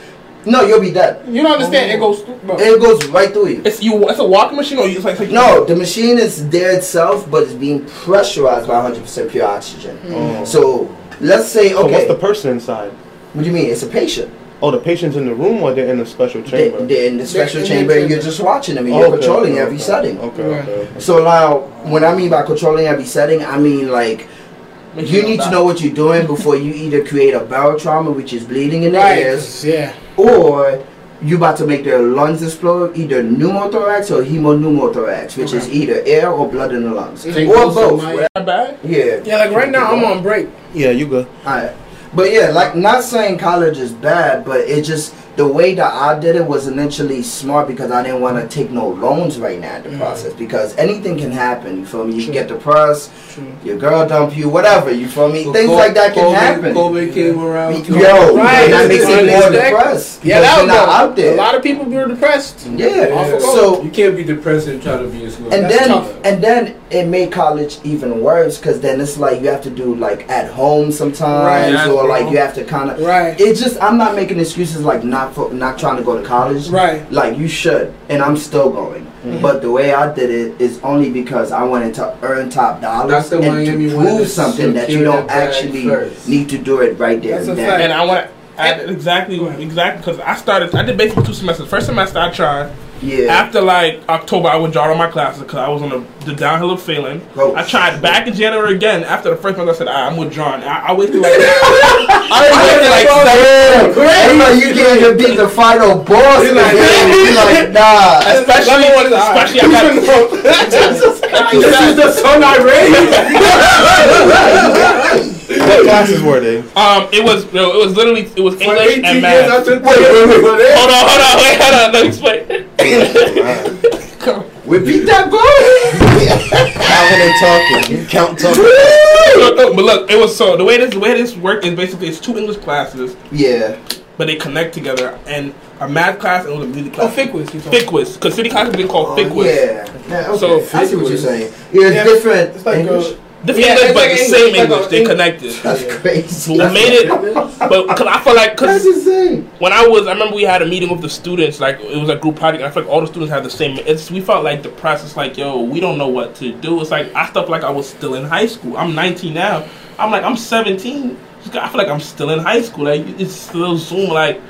No, you'll be dead. you don't understand? It goes through. Bro. It goes right through you. It's you. It's a walking machine, or you it's like, like No, the machine is there itself, but it's being pressurized by 100% pure oxygen. Hmm. Oh. So let's say, So okay, what's the person inside? what do you mean? It's a patient. Oh, the patient's in the room or they're in the special chamber? they're in the special in the chamber, and you're just watching them, and you're okay, controlling okay, every okay. setting. Okay, okay. okay. So now, when I mean by controlling every setting, I mean like Make you you need die. to know what you're doing before you either create a barotrauma, which is bleeding in the Right. ears, Yeah. or you about to make their lungs explode, either pneumothorax or hemopneumothorax, which is either air or blood in the lungs, Take or both. my- that bad. Yeah. Yeah, like right now I'm on break. Yeah, you go. Alright. But yeah, like not saying college is bad, but it just the way that I did it was initially smart because I didn't want to take no loans right now in the mm. process because anything can happen. You feel me? You True. get depressed, True. your girl dump you, whatever. You feel me? So Things Kobe- like that can Kobe, happen. Kobe came around. too. Yo, Right. that makes it more Unexpected. depressed. Yeah, because that you're was not out there. A lot of people were depressed. yeah. Off So you can't be depressed and try to be a school. and That's then tough. and then it made college even worse because then it's like you have to do like at home sometimes Right. Or like bro. you have to kind of Right. it's just I'm not making excuses like not for not trying to go to college. Right. Like you should, and I'm still going. Mm-hmm. But the way I did it is only because I wanted to earn top dollars That's the and Miami to prove something that you don't actually first. need to do it right there That's and then. And I want to add exactly, exactly, because I started. I did basically two semesters. First semester I tried. Yeah. After like October, I would draw on my classes because I was on the, the downhill of failing. Gross. I tried back in January again. After the first month, I said, "Ah, I'm withdrawing. I, I waited like I waited like seven, Damn, like you can't even beat the final boss. He's like, like, nah. especially especially I got This is the son I raised. What classes were they? um it was no, it was literally it was For English 18 and years, math. I took Wait, wait, wait. Hold on, hold on, wait, hold on. Let me explain. Come on. We beat that boy. Calvin and talking. Count talking. Look, look, but look, it was so the way this the way this worked is basically it's two English classes, yeah. but they connect together, and a math class and a music Oh, class. FIQWS. you talking Thick because city classes been called Oh, thick yeah. yeah okay. So, I see what you're saying. Yeah, it's Yeah, different It's like English. a, Different Yeah, English, it's but like the English, same like English. a They Eng- connected. That's crazy. So what made it, but because I feel like because insane. when I was, I remember we had a meeting with the students, like it was a group project. And I feel like all the students had the same. It's we felt like depressed. It's like, yo, we don't know what to do. It's like I felt like I was still in high school. I'm 19 now. I'm like I'm 17. I feel like I'm still in high school. Like it's still Zoom. Like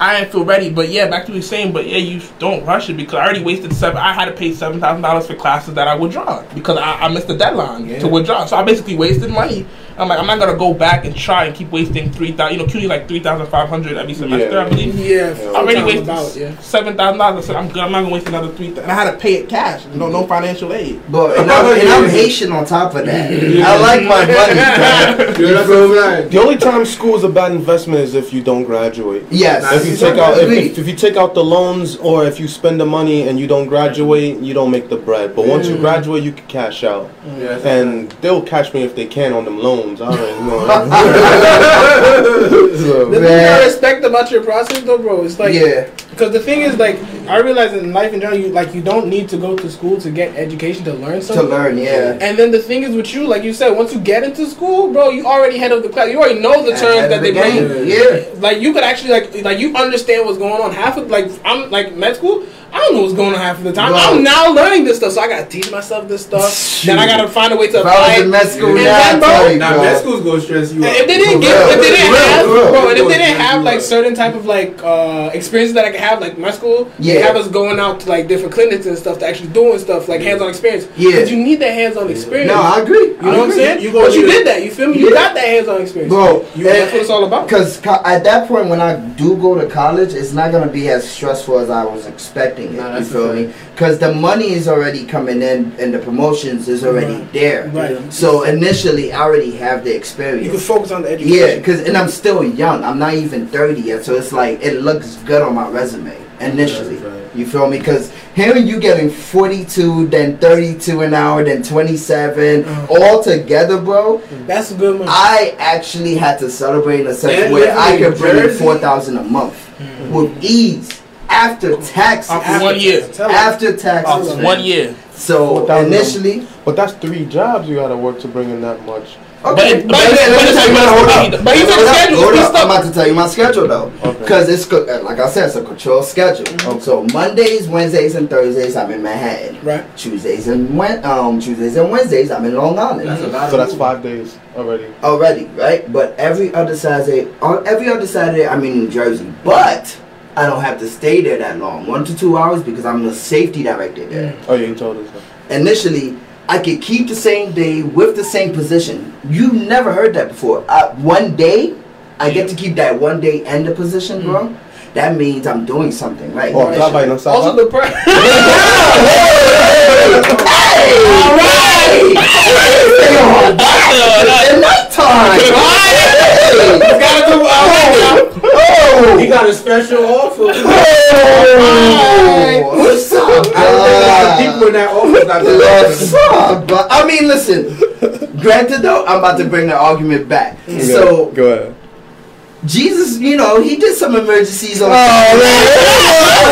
I didn't feel ready. But yeah, back to what you saying. But yeah, you don't rush it because I already wasted seven. I had to pay seven thousand dollars for classes that I withdrawn because I, I missed the deadline Yeah. to withdraw. So I basically wasted money. I'm like, I'm not gonna go back and try and keep wasting three thousand. You know, CUNY like three thousand five hundred every semester, Yeah. I believe. Yeah, I already full-time wasted about, yeah. seven thousand dollars. I said, I'm good. I'm not gonna waste another three. thousand. And I had to pay it cash. No, no financial aid. But and I'm, and I'm Haitian on top of that. I like my money. bruh. Yeah, that's what The only time school is a bad investment is if you don't graduate. Yes. If you take out if, if, if you take out the loans or if you spend the money and you don't graduate, you don't make the bread. But once you mm. graduate, you can cash out, Yeah, and they'll catch me if they can on them loans. I already know. The So, thing I Man. respect about your process, though, bro, it's like yeah. because the thing is like I realize in life in general, you like you don't need to go to school to get education to learn something. To learn, yeah. And then the thing is with you, like you said, once you get into school, bro, you already head of the class. You already know the terms that they bring. Yeah. Like you could actually like like you understand what's going on. Half of like I'm like med school. I don't know what's going on half of the time. Bro. I'm now learning this stuff, so I gotta teach myself this stuff. Then I gotta find a way to If I apply. was it. in med school And now, then, bro, tell you, Now, med school's gonna stress you out. If they didn't For give, if they didn't have, bro, and if they didn't have like certain type of like uh experiences that I could have, like my school, they Yeah. have us going out to like different clinics and stuff to actually doing stuff like hands-on experience. Yeah. because you need that hands-on experience. No, I agree. you know what I'm saying? You You but you did that. You feel me? You Yeah. got that hands-on experience. Bro, you, that's what it's all about. Because at that point, when I do go to college, it's not gonna be as stressful as I was expecting it. Nah, you feel me? Because the money is already coming in, and the promotions is already Right. there. Right. So initially, I already have the You can experience. focus on the education. Yeah, because and I'm still young. I'm not even 30 yet, so it's like it looks good on my resume initially. Right. You feel me? Because hearing you getting 42, then 32 an hour, then 27, Uh-huh. all together, bro. That's a good one. I actually had to celebrate in a sense And where living I in could bring in four thousand a month with ease after taxes. After one year. After taxes, Off man. one year. So initially, but that's three jobs you gotta work to bring in that much. But okay. it- But, but let me- it's- let me but tell you it's- my- hold but up. but you Hold said up, schedule, hold up. I'm about to tell you my schedule though, Okay. because it's uh, like I said, it's a controlled schedule. So Mondays, Wednesdays, and Thursdays I'm in Manhattan. Right. Tuesdays and Wed- um Tuesdays and Wednesdays I'm in Long Island. That's a lot So that's five days already. already, right? But every other Saturday, on every other Saturday, I'm in New Jersey. But I don't have to stay there that long, one to two hours, because I'm the safety director there. Oh yeah, you told us. That. Initially, I could keep the same day with the same position. You never heard that before. I, one day, I get to keep that one day and the position, bro. That means I'm doing something right. Oh, trabalho não sabe. Also the price. Hey! All right! At nighttime! Hey! Gotta come out. Uh, oh! He got a special offer. Oh, what's up, uh. I don't think a lot of God? people in that office got What's that. up, bro? I mean, listen. Granted, though, I'm about to bring the argument back. So, go ahead. Jesus, you know, he did some emergencies on. Oh, man. I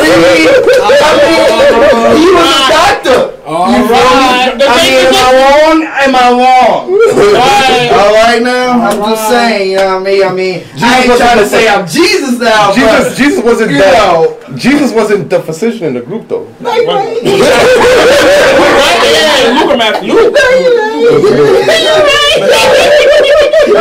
mean, I mean, he was a doctor. All You feel right. I mean, am I wrong? Am I wrong? Right. All right now, I'm All just right. saying. You know what I mean? I mean, I ain't trying to say I'm Jesus now, Jesus, but Jesus wasn't you that. know, Jesus wasn't the physician in the group though. like, like, Yeah, Luke or Matthew. You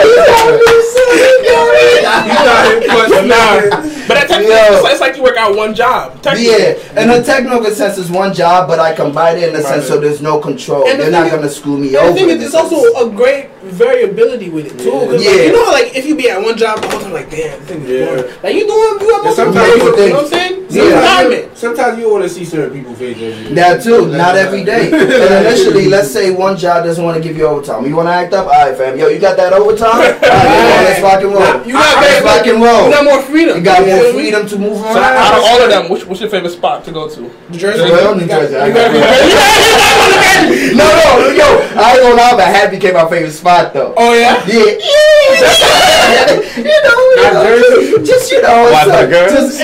got him But nah, but that technically, it's like, it's like you work out one job. Technically. Yeah, in a technical sense, it's one job, but I combine it in the sense so there's no control. And They're not gonna screw me The over. thing is, it's also a great variability with it too. Yeah. like, you know, like if you be at one job the whole time, like damn, this thing is Yeah. boring. Like you doing, you have And multiple sometimes things, you you know what I'm saying? It's Yeah. Sometimes you, sometimes you want to see certain people face every day. That too, not every day. And initially, let's say one job doesn't want to give you overtime. You want to act up? All right, fam. Yo, you got that overtime? All right, come on, let's rock and roll. You got let's rock and roll. You got more freedom. You got more freedom to move So out of all of them, which, what's your favorite spot to go to? New Jersey. Well, New You got- Jersey, you got- got- No, no, yo, I ain't gonna lie, but Happy became my favorite spot though. Oh yeah. Yeah, you know, you know, just you know, Why it's not, a- girl? just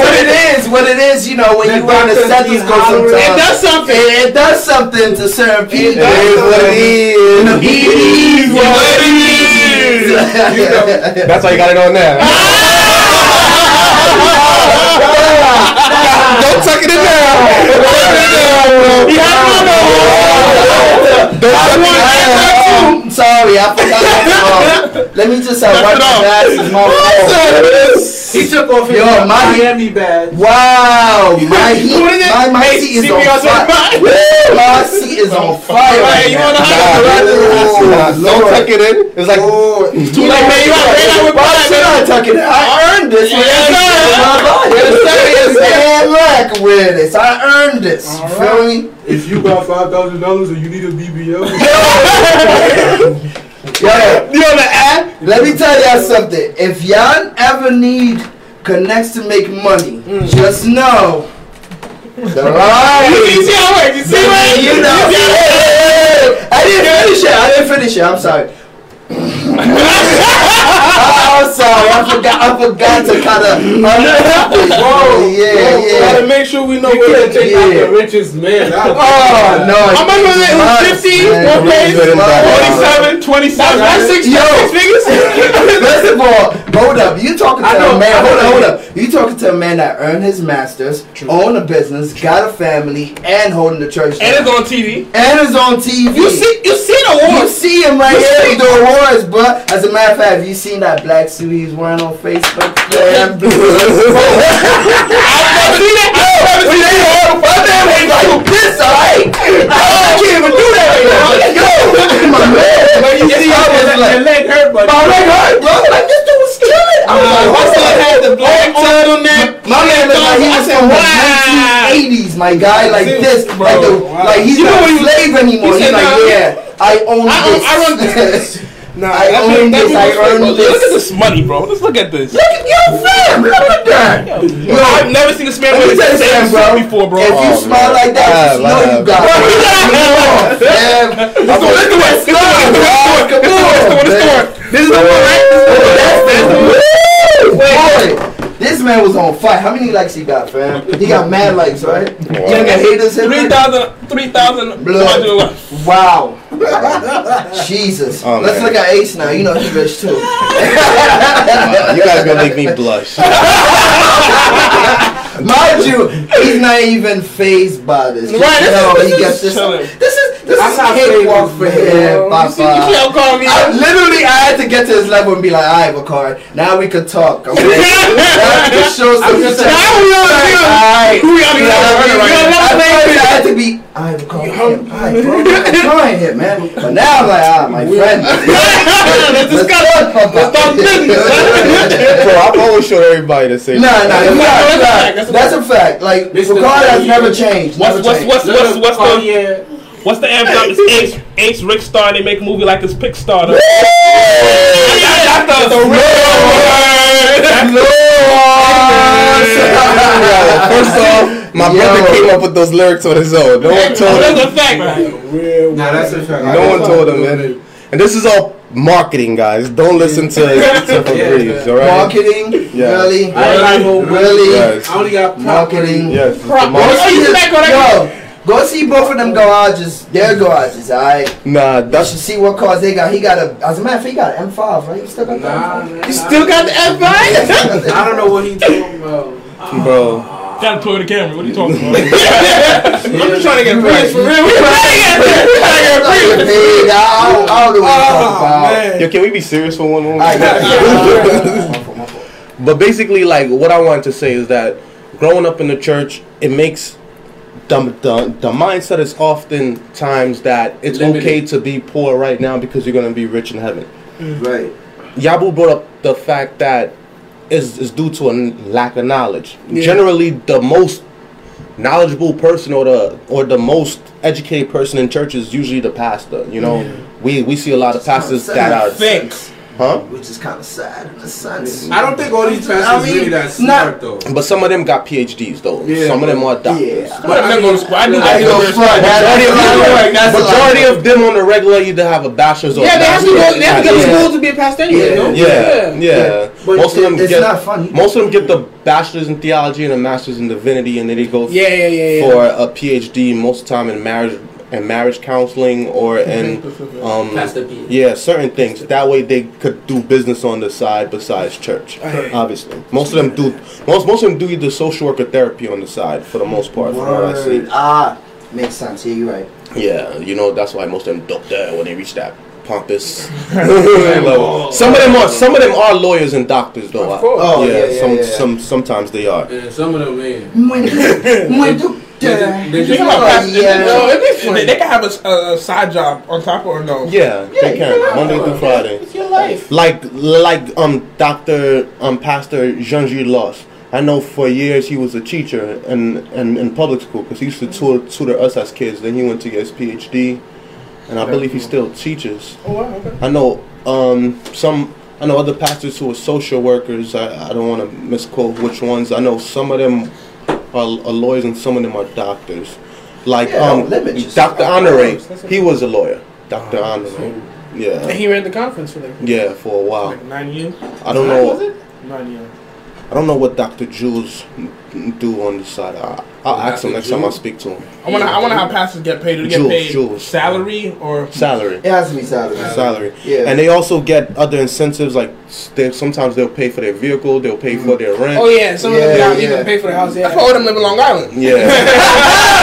what it is, what it is, you know, when The you wear the doctors be stethoscope hollering. sometimes. It does something. It, it does something to certain people. does is what it is. It is what it is. That's why you got it on there. Don't tuck it in there. Don't tuck it in there. I'm sorry, I forgot. Um, let me just uh, wipe my glasses. My fault. He took took off his Yo, my- Miami badge. Wow, my heat, What is it? my, my Hey, seat is on fire. My seat is on oh, fire. Hey, you now. wanna Nah, Nah, dude, don't tuck it in. It's like Oh, Too late, man. You gotta rain out with Why pride, should. I tuck it in? I earned this. Yes, man. sir. Yes, sir. Yes, sir. Man, look with this. I earned this. You feel me? If you got five thousand dollars and you need a BBL, Yo, You on the ad? let me tell y'all something. If y'all ever need connects to make money, mm. just know. The right. You see how it works? You see what it You know, I didn't finish it. I didn't finish it. I'm sorry. I'm sorry. I forgot. I forgot to kind of. Whoa, yeah, yeah. gotta make sure we know where to take out Yeah. the richest man. out. Oh no! How much was it? Was 50, Man, one page? man, man. 27, 27. That's six, Yo. six figures? First of all, hold up. You talking to know, a man? Hold up, that. hold up. You talking to a man that earned his masters, own a business, got a family, and holding the church. And down. it's on TV. and is on TV. You see, you see the You awards. see him right here with the awards, but as a matter of fact, have you seen that black suit he's wearing on Facebook? Yeah, blue. I've never seen that. I've never seen that. My damn ain't like this, alright? I can't even do that right now. Yo, my man. But you see, I was like- your leg hurt, but My leg hurt, bro. Like this dude was killing. I was like, My what's up? had the black turtleneck. My man looked like he was said, from the 1980s, my guy, like this, bro, like the, like he's You know not what a he- slave anymore. He's like, yeah, I own I own- this. I run this. nah, I that own man- that this. man I was straight, earned bro. Look at this. this money, bro. Let's look at this. Look at yo, fam. Look at that. Yo, I've never seen this man Let me with tell the you same something, bro. before, bro. If you Oh, smile man. like that, just know you got it. Come on, fam. Let's do it. Let's do it. Let's do it. Come on, Let's do it. Let's do man. it. This is the one, right? That's the Boy, this man was on fire. How many likes he got, fam? He got mad likes, right? You ain't got haters hit Three him? thousand, three thousand. Blood. Wow. Jesus. Oh, Let's man. look at Ace now. You know he's rich too. you guys gonna make me blush. Mind you, he's not even phased by this. Right, this No, is- he this gets is this. chilling. This is this I'm is not cakewalk famous, for man. him, You see, you can't call me I, literally, I had to get to his level and be like, "Alright, Bakari, now we can talk." Okay? now we can show some. just respect. Now we on the. Alright. We on the Yeah, field? I mean, We on the I field. first I had to be. Alright, Bakari, alright, bro, I'm trying here, man. But now I'm like, ah, my friend. Let's discuss it. Let's talk business. Bro, I've always showed everybody the same. Nah, nah, That's a fact, that's, that's a that's a fact. Like, Mr. Bakari has never changed. What's never what's changed. what's what's what's Oh, the yeah. What's the anthem? It's Ace Ace Rick Star. They make a movie like it's Pixar. That's the, the real word. First off, my Yo. brother came up with those lyrics on his own. No one told him. That's a fact. Real nah, that's a fact. No one told him, man. And this is all marketing, guys. Don't listen to to Febreze, all right? Marketing, Yeah. really, I ain't really, Yes. I only got marketing. Yes. it's the Crop. Oh, you his- back on that? Yo, go see both of them garages. Their garages, alright. Nah, You should see what cars they got. He got a. As a matter of fact, he got an M5, right? You still got Nah, that? nah, You nah. still got the M5. I don't know what he talking about. bro. Ah. Got to Toyota Camry. What are you talking about? I'm just trying to get Prius for real. We trying to get M5. Paid. I don't, I don't know what you're talking ah, about. man. Yo, can we be serious for one moment? Alright, yeah. My fault, my fault. But basically, like what I wanted to say is that growing up in the church, it makes the the, the mindset is often times that it's Limited. okay to be poor right now because you're gonna be rich in heaven. Mm. Right. Yabu brought up the fact that is is due to a lack of knowledge. Yeah. Generally, the most knowledgeable person or the or the most educated person in church is usually the pastor. You know, we we see a lot of pastors that are Thanks. Huh, Which is kind of sad in a sense. I don't think all these pastors I mean, really that not- smart though. but some of them got PhDs though. Yeah, some of them are Yeah. doctors. But I'm not going to school. I knew that. go University. front. That's Majority of, a lot. That's a lot of majority of them on the regular either have a bachelor's or Yeah, they have to go. They have to go to school to be a pastor anyway. Yeah. no? Yeah, yeah. But most of them it's get not funny. most of them get the bachelor's in theology and a master's in divinity, and then they go Yeah, yeah, yeah, yeah. for a PhD most of the time in marriage and marriage counseling or in um yeah certain things. That way they could do business on the side besides church. Obviously, most of them do. Most most of them do either social work or therapy on the side for the most part. From what I see. Ah, makes sense. Yeah, you're right. Yeah, you know that's why most of them don't there when they reach that pompous. Like, some of them are some of them are lawyers and doctors though. Of course. Oh, yeah, yeah, yeah, some yeah. some sometimes they are. And some of them man. Muito, muito. They just- they You just- know what, Pastor, Yeah. no, it'd be They- They, they can have a side job on top or no. Yeah, they can Monday through Friday. It's your life. Like like um Doctor um Pastor Jean Jules Loss. I know for years he was a teacher in in, in public school because he used to tutor, tutor us as kids. Then he went to get his PhD, and I believe he still teaches. Oh, wow, okay. I know um, some. I know other pastors who are social workers. I, I don't want to misquote which ones. I know some of them are, are lawyers and some of them are doctors. Like Yeah, um, Dr. yourself. Honore, he was a lawyer. Dr. Honore, And yeah, he ran the conference for them. yeah, for a while. Like nine years. I don't Was know. it? Nine years. I don't know what Dr. Jules do on the side. I, I'll ask him Dr. next time I speak to him. I want to. I want to have pastors get paid. Do they get Jules, paid Jules. salary or Salary. It has to be salary. salary. Yeah. And they also get other incentives like they, sometimes they'll pay for their vehicle, they'll pay for their rent. Oh yeah, some of them don't yeah. even pay for the house. that's Yeah. why all them live in Long Island. Yeah.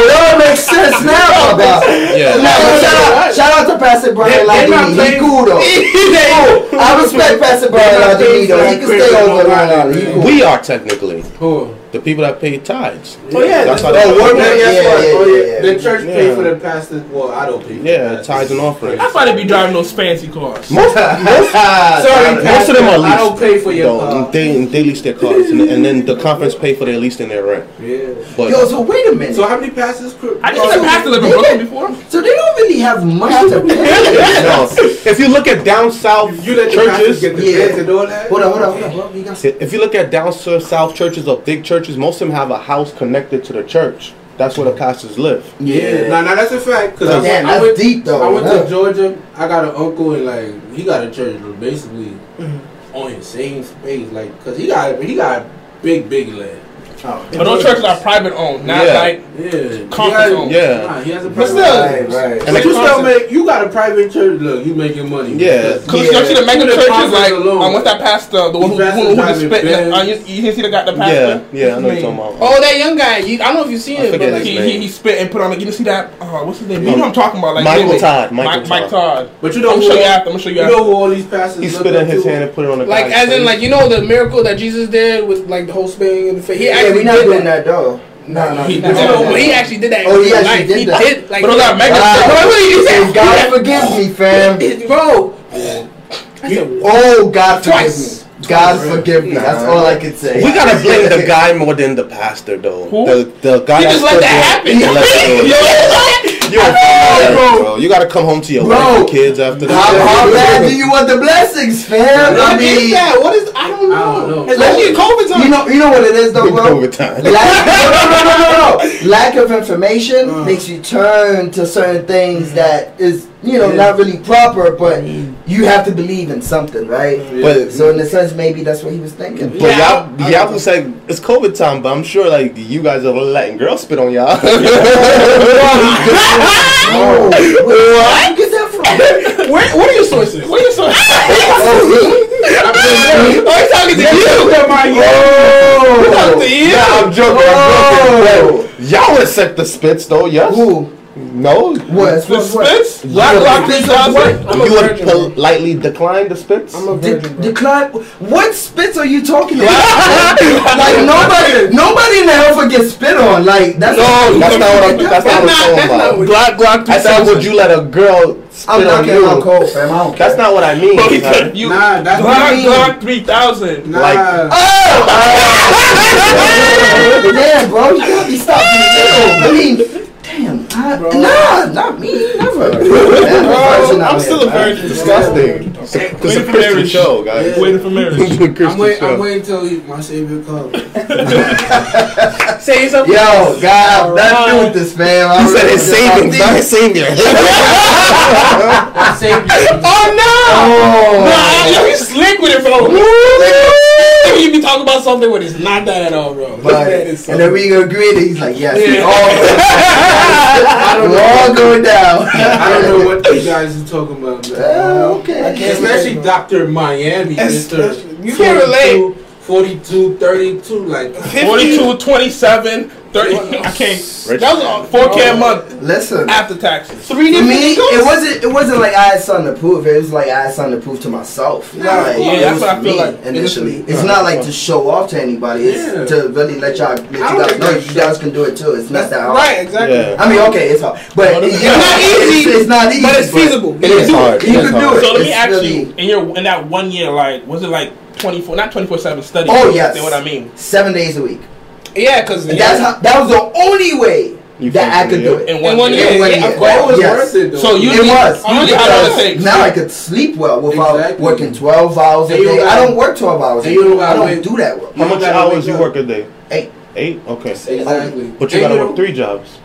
It all makes sense now, Baba. yeah. No, but shout out, shout out to Pastor Brian They- they not He cool though. cool. Oh, I respect Pastor Brian not Ladini paying though. for He can stay Christian over Long Long Island. Island. He cool. We are technically Who? tipo, the people that pay tithes. Oh yeah, That's that's how what. they Oh, work. yeah, Yeah, yeah, yeah, oh, yeah, yeah. yeah. The church pay Yeah. for the pastor. Well, I don't pay. For Yeah, tithes and offerings. That's why they be driving those fancy cars. Most, most, Sorry, most of them are leased. I don't pay for your though, car. they, they lease their cars, and, and then the conference pay for their lease and their rent. Yeah. But Yo, so wait a minute. So how many pastors? Could, I just seen a pastor live in Brooklyn before. So they don't really have much to pay. no, if you look at down south you let churches, get the Yeah. beds and all that. Hold on, hold on, hold on. hold on. You got if you look at down south south churches or big churches, most of them have a house connected to the church. That's where the pastors live. Yeah, nah, nah, that's a fact. Cause I, Damn, I went, deep though. I went huh? to Georgia. I got an uncle and like he got a church basically mm-hmm. on his same space, like cause he got he got big big land. Oh, But those churches are private owned, not Yeah. like Yeah, Conference he has. Yeah. Nah, he has a But private. still- Right, right. And But the you still make you got a private church. Look, you making money. Yeah. Because- Cause Yeah. you see the mega Even the churches like alone. um, what's that pastor, the one who, These who, who pastors just spit. been Uh, you, you didn't see the guy, the Yeah, pastor. yeah, yeah, I know What's you're talking about. Oh, that young guy. You, I don't know if you've seen I it, but like, He, he, he spit and put on. Like, you didn't see that? Uh, what's his name? You know what I'm talking about? Like Michael really- Todd, Michael Mike, Mike Todd. Todd. But you know I'm who show you all- after. I'm gonna show you You after. know who all these pastors He spit in his hand and put it on the like as in like you know the miracle that Jesus did with like the whole spitting in the face. He Yeah, we're not did doing that. that though. No, no. He no, no, no, No, no. he actually did that. in Oh, he actually did he that. did like. But those are mega Ah, churches. Wait, wait, you said- God forgive me, fam. bro. Oh, God forgive Twice. me. God forgive me. That's all I can say. We gotta blame the guy more than the pastor, though. Who? The the guy He that just let stood that happen. he let that go. You're a father, bro. You gotta come home to your Bro. wife and kids after that. how bad do you want the blessings, fam? I What is mean, that? What is? I don't know. I don't know. Especially in COVID time. you know, you know what it is, though, bro. COVID time. Lack, no, no, no, no, no, no. Lack of information uh. makes you turn to certain things mm-hmm. that is, you know, Yeah. not really proper, but mm-hmm. you have to believe in something, right? But So in a sense, maybe that's what he was thinking. but Yeah, y'all y'all who say it's COVID time, but I'm sure like you guys are letting girls spit on y'all. Oh, where where get that from? Where, what are your sources? What are your sources? Oh, oh, he's talking to you. oh, Talking to you. Nah, oh. I'm joking. I'm joking. Oh. Y'all accept the spits though, yes? Who? No. What? The as spits? Black Block Spits 3000? what? I'm a you would politely decline the spits? I'm a De- virgin, bro. decline. What spits are you talking about? like nobody, nobody in the hell gets spit on. Like that's No, that's not what I'm. That's not what I'm talking not- that's not about. what- Black Glock I said, 3000. would you let a girl spit I'm on not getting my you? cold, fam. I don't care. That's not what I mean. Bro, he Like, said you. Nah, that's Black what I mean. Glock 3000. Nah. Like- oh! Damn, bro, you gotta be stopping me. I mean, damn, I, nah, not me, never. Man, virgin out I'm still a here, man. virgin. disgusting. It's a, Waiting for Christian marriage. show, guys. Waiting for marriage. It's a Christian I'm waiting. I'm waiting till he, my savior comes. Say something. Yo, God, nothing to do with this, fam. I He said really his just not his savior. Savior. Oh no! Oh, Nah, yo, he's slick with it, bro. He be talking about something when it's not that at all, bro. but so- and then we agree that he's like, yes, Yeah. we're all, we're all going down. I don't know what you guys are talking about. man. Uh, okay. Especially Dr. Miami, Mr. You can't relate. 42, 32, like 42, 27, Thirty. I can't. Rich. That was all Four k a oh, month Listen. after taxes. three For different me, income? it wasn't. It wasn't like I had something to prove. It was like I had something to prove to myself. Yeah, Like, yeah, it that's was what I feel me like initially. initially. It's not like to show off to anybody. It's Yeah. to really let y'all, let you I don't guys think know that's you guys can do it too. It's not that hard. Right, exactly. Yeah. I mean, okay, it's hard, but But you it's know, not easy, It's, it's not easy, But it's feasible. It is hard. You It is can do hard. it. So let me It's ask really- you, in your in that one year, like, was it like twenty four, not twenty four seven study? Oh yes. You know what I mean? Seven days a week. Yeah, because That's how. That was the only way You that I could do it. In In one, one year. year. In one yeah, year. of course. That was Yes. worth it though. So you It was. You did how long it takes. Now I could sleep well without Exactly. working 12 hours a day. don't I don't work 12 hours a day. I don't do that work. How much hours wake you work a day? Eight. Eight. Okay. Exactly. But you gotta work three jobs.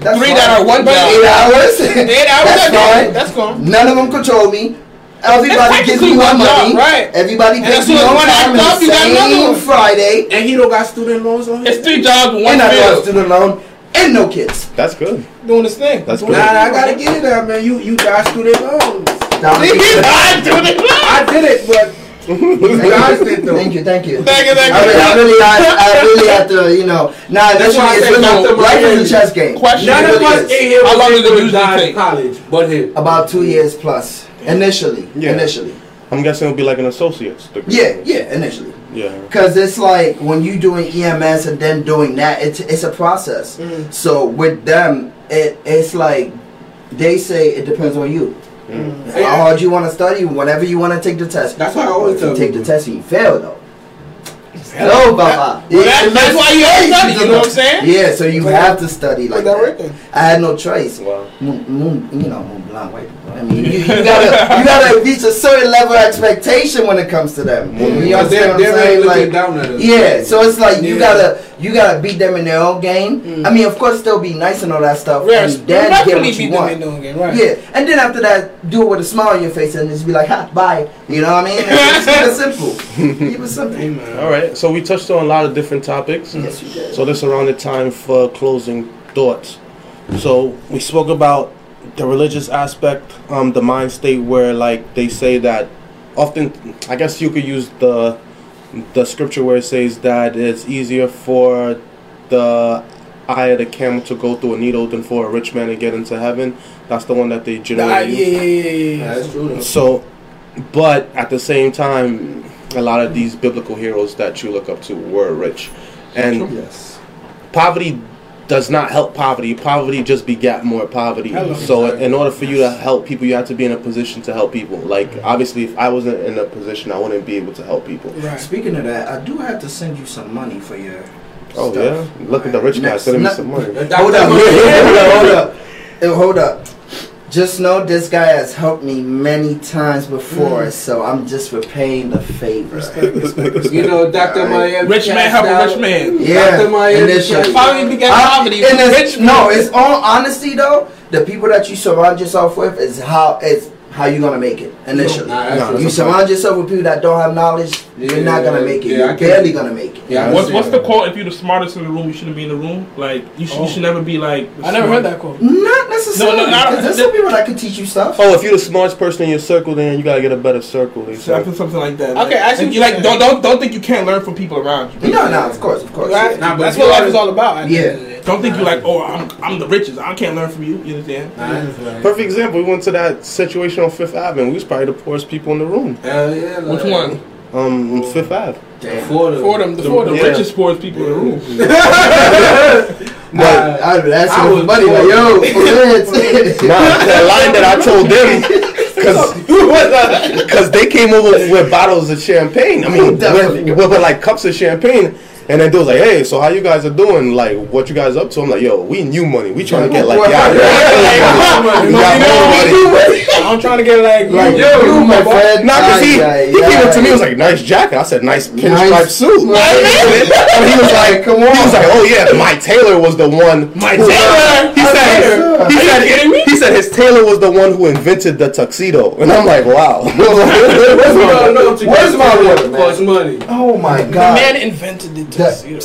That's Three fine. that are one But job. Eight hours. Eight hours That's a day. fine. That's cool. None of them control me. Everybody gives me technically my one job, right. Everybody And pays as me soon as on one time act on the up, you got another same. Friday. And he don't got student loans on him. It's three jobs in one And I got a student loan and no kids. That's good. Doing this thing. That's good. Nah, I gotta get it out, man. You you got student loans. Down I do it. I did it, but you guys did though. Thank you, thank you. Thank you, thank I really, I really, I, I really have to, you know. Nah, That's this why I is say really, Dr. life is a chess game. Question. None of us is. in here How long did it able to usually die in college, but him. About two years plus. Initially. Yeah. Initially. I'm guessing it'll be like an associate's degree. Yeah, yeah, initially. Yeah. Because it's like when you doing EMS and then doing that, it's it's a process. Mm. So with them, it it's like they say it depends on you. Mm. How hard you want to study, whenever you want to take the test. That's why I always If you tell take the test and you fail though. Hello, Baba. Well, that- that's why you have to study, you know what I'm saying? Yeah, so you have to study like that that. I had no choice. Wow. Moon, moon, you know, moon blind white people. I mean, you, you gotta you gotta reach a certain level of expectation when it comes to them. You Because they're, understand what I'm they're really Like, down at us. yeah, so it's like you gotta you gotta beat them in their own game. Mm. I mean, of course, they'll be nice and all that stuff, Yeah, and then get what you beat them want. in doing it, right? Yeah, and then after that, do it with a smile on your face and just be like, "Ha, bye." You know what I mean? It's keep it simple. Keep it simple. Amen. All right. So we touched on a lot of different topics. Yes, you did. So this is around the time for closing thoughts. So we spoke about the religious aspect, um, the mind state where like they say that often I guess you could use the the scripture where it says that it's easier for the eye of the camel to go through a needle than for a rich man to get into heaven. That's the one that they Nah, generally yeah, use. yeah, yeah, yeah, yeah. That's true. So, but at the same time, a lot of these biblical heroes that you look up to were rich, and Yes. poverty does not help poverty. Poverty just begat more poverty. Hello. So, in order for you to help people, you have to be in a position to help people. Like, obviously, if I wasn't in a position, I wouldn't be able to help people. Right. Speaking of that, I do have to send you some money for your. Oh stuff. yeah, look at the rich guy Next- sending me ne- some money. Dr. Hold up, Miami. hold up, hold up. Hold up. Just know this guy has helped me many times before, mm. so I'm just repaying the favor. You know, Dr. Alright. Miami. Rich man help a rich man. Yeah, Dr. Miami. initially. Poverty begat I- poverty. and it's- Rich no, it's all honesty though. The people that you surround yourself with is how it's how you gonna make it initially. Nah, that's Nah, true. you surround yourself with people that don't have knowledge, you're not gonna make it. Yeah, you're barely gonna make it. Yeah, What's what's the quote? If you're the smartest in the room, you shouldn't be in the room. Like you should, you should never be like. the I never heard that quote. Not necessarily. No, no, I don't- there's some people that could teach you stuff. Oh, if you're the smartest person in your circle, then you gotta get a better circle. They So I feel something like that. Okay, I see and what you like don't don't don't think you can't learn from people around you. No, no, of course, of course. Right? yeah. Nah, but That's what life is all about. Yeah. end of the day. Don't think you like oh I'm I'm the richest. I can't learn from you. You understand? Nah, that's right. Perfect example. We went to that situation on Fifth Avenue. We was probably the poorest people in the room. Hell yeah. Which like- one? Um, Fifth Ave. Damn. Fordham. Fordham, the The, Fordham. the Yeah. richest, poorest people in the room. Nah, I would ask I you was for money, like, yo, for Nah, the line that I told them, because they came over with bottles of champagne. I mean, with, with, with, like cups of champagne. And then they was like, "Hey, so how you guys are doing? Like, what you guys up to?" I'm like, "Yo, we new money. We trying to get like, yeah, You we got more money." I'm trying to get like, Like, yo, you, my friend. Nah, cause he, Ay, ay, he came up to me. He was like, "Nice jacket." I said, "Nice pinstripe Nice. suit." and he was like, Come on. He was like, "Oh yeah, my tailor was the one." My who- tailor? He said, tailor? "He said, kidding me? He said his tailor was the one who invented the tuxedo." And I'm like, "Wow." Where's We don't my, to where's my water, man? Costs money. Oh my god. the god. man invented the tuxedo.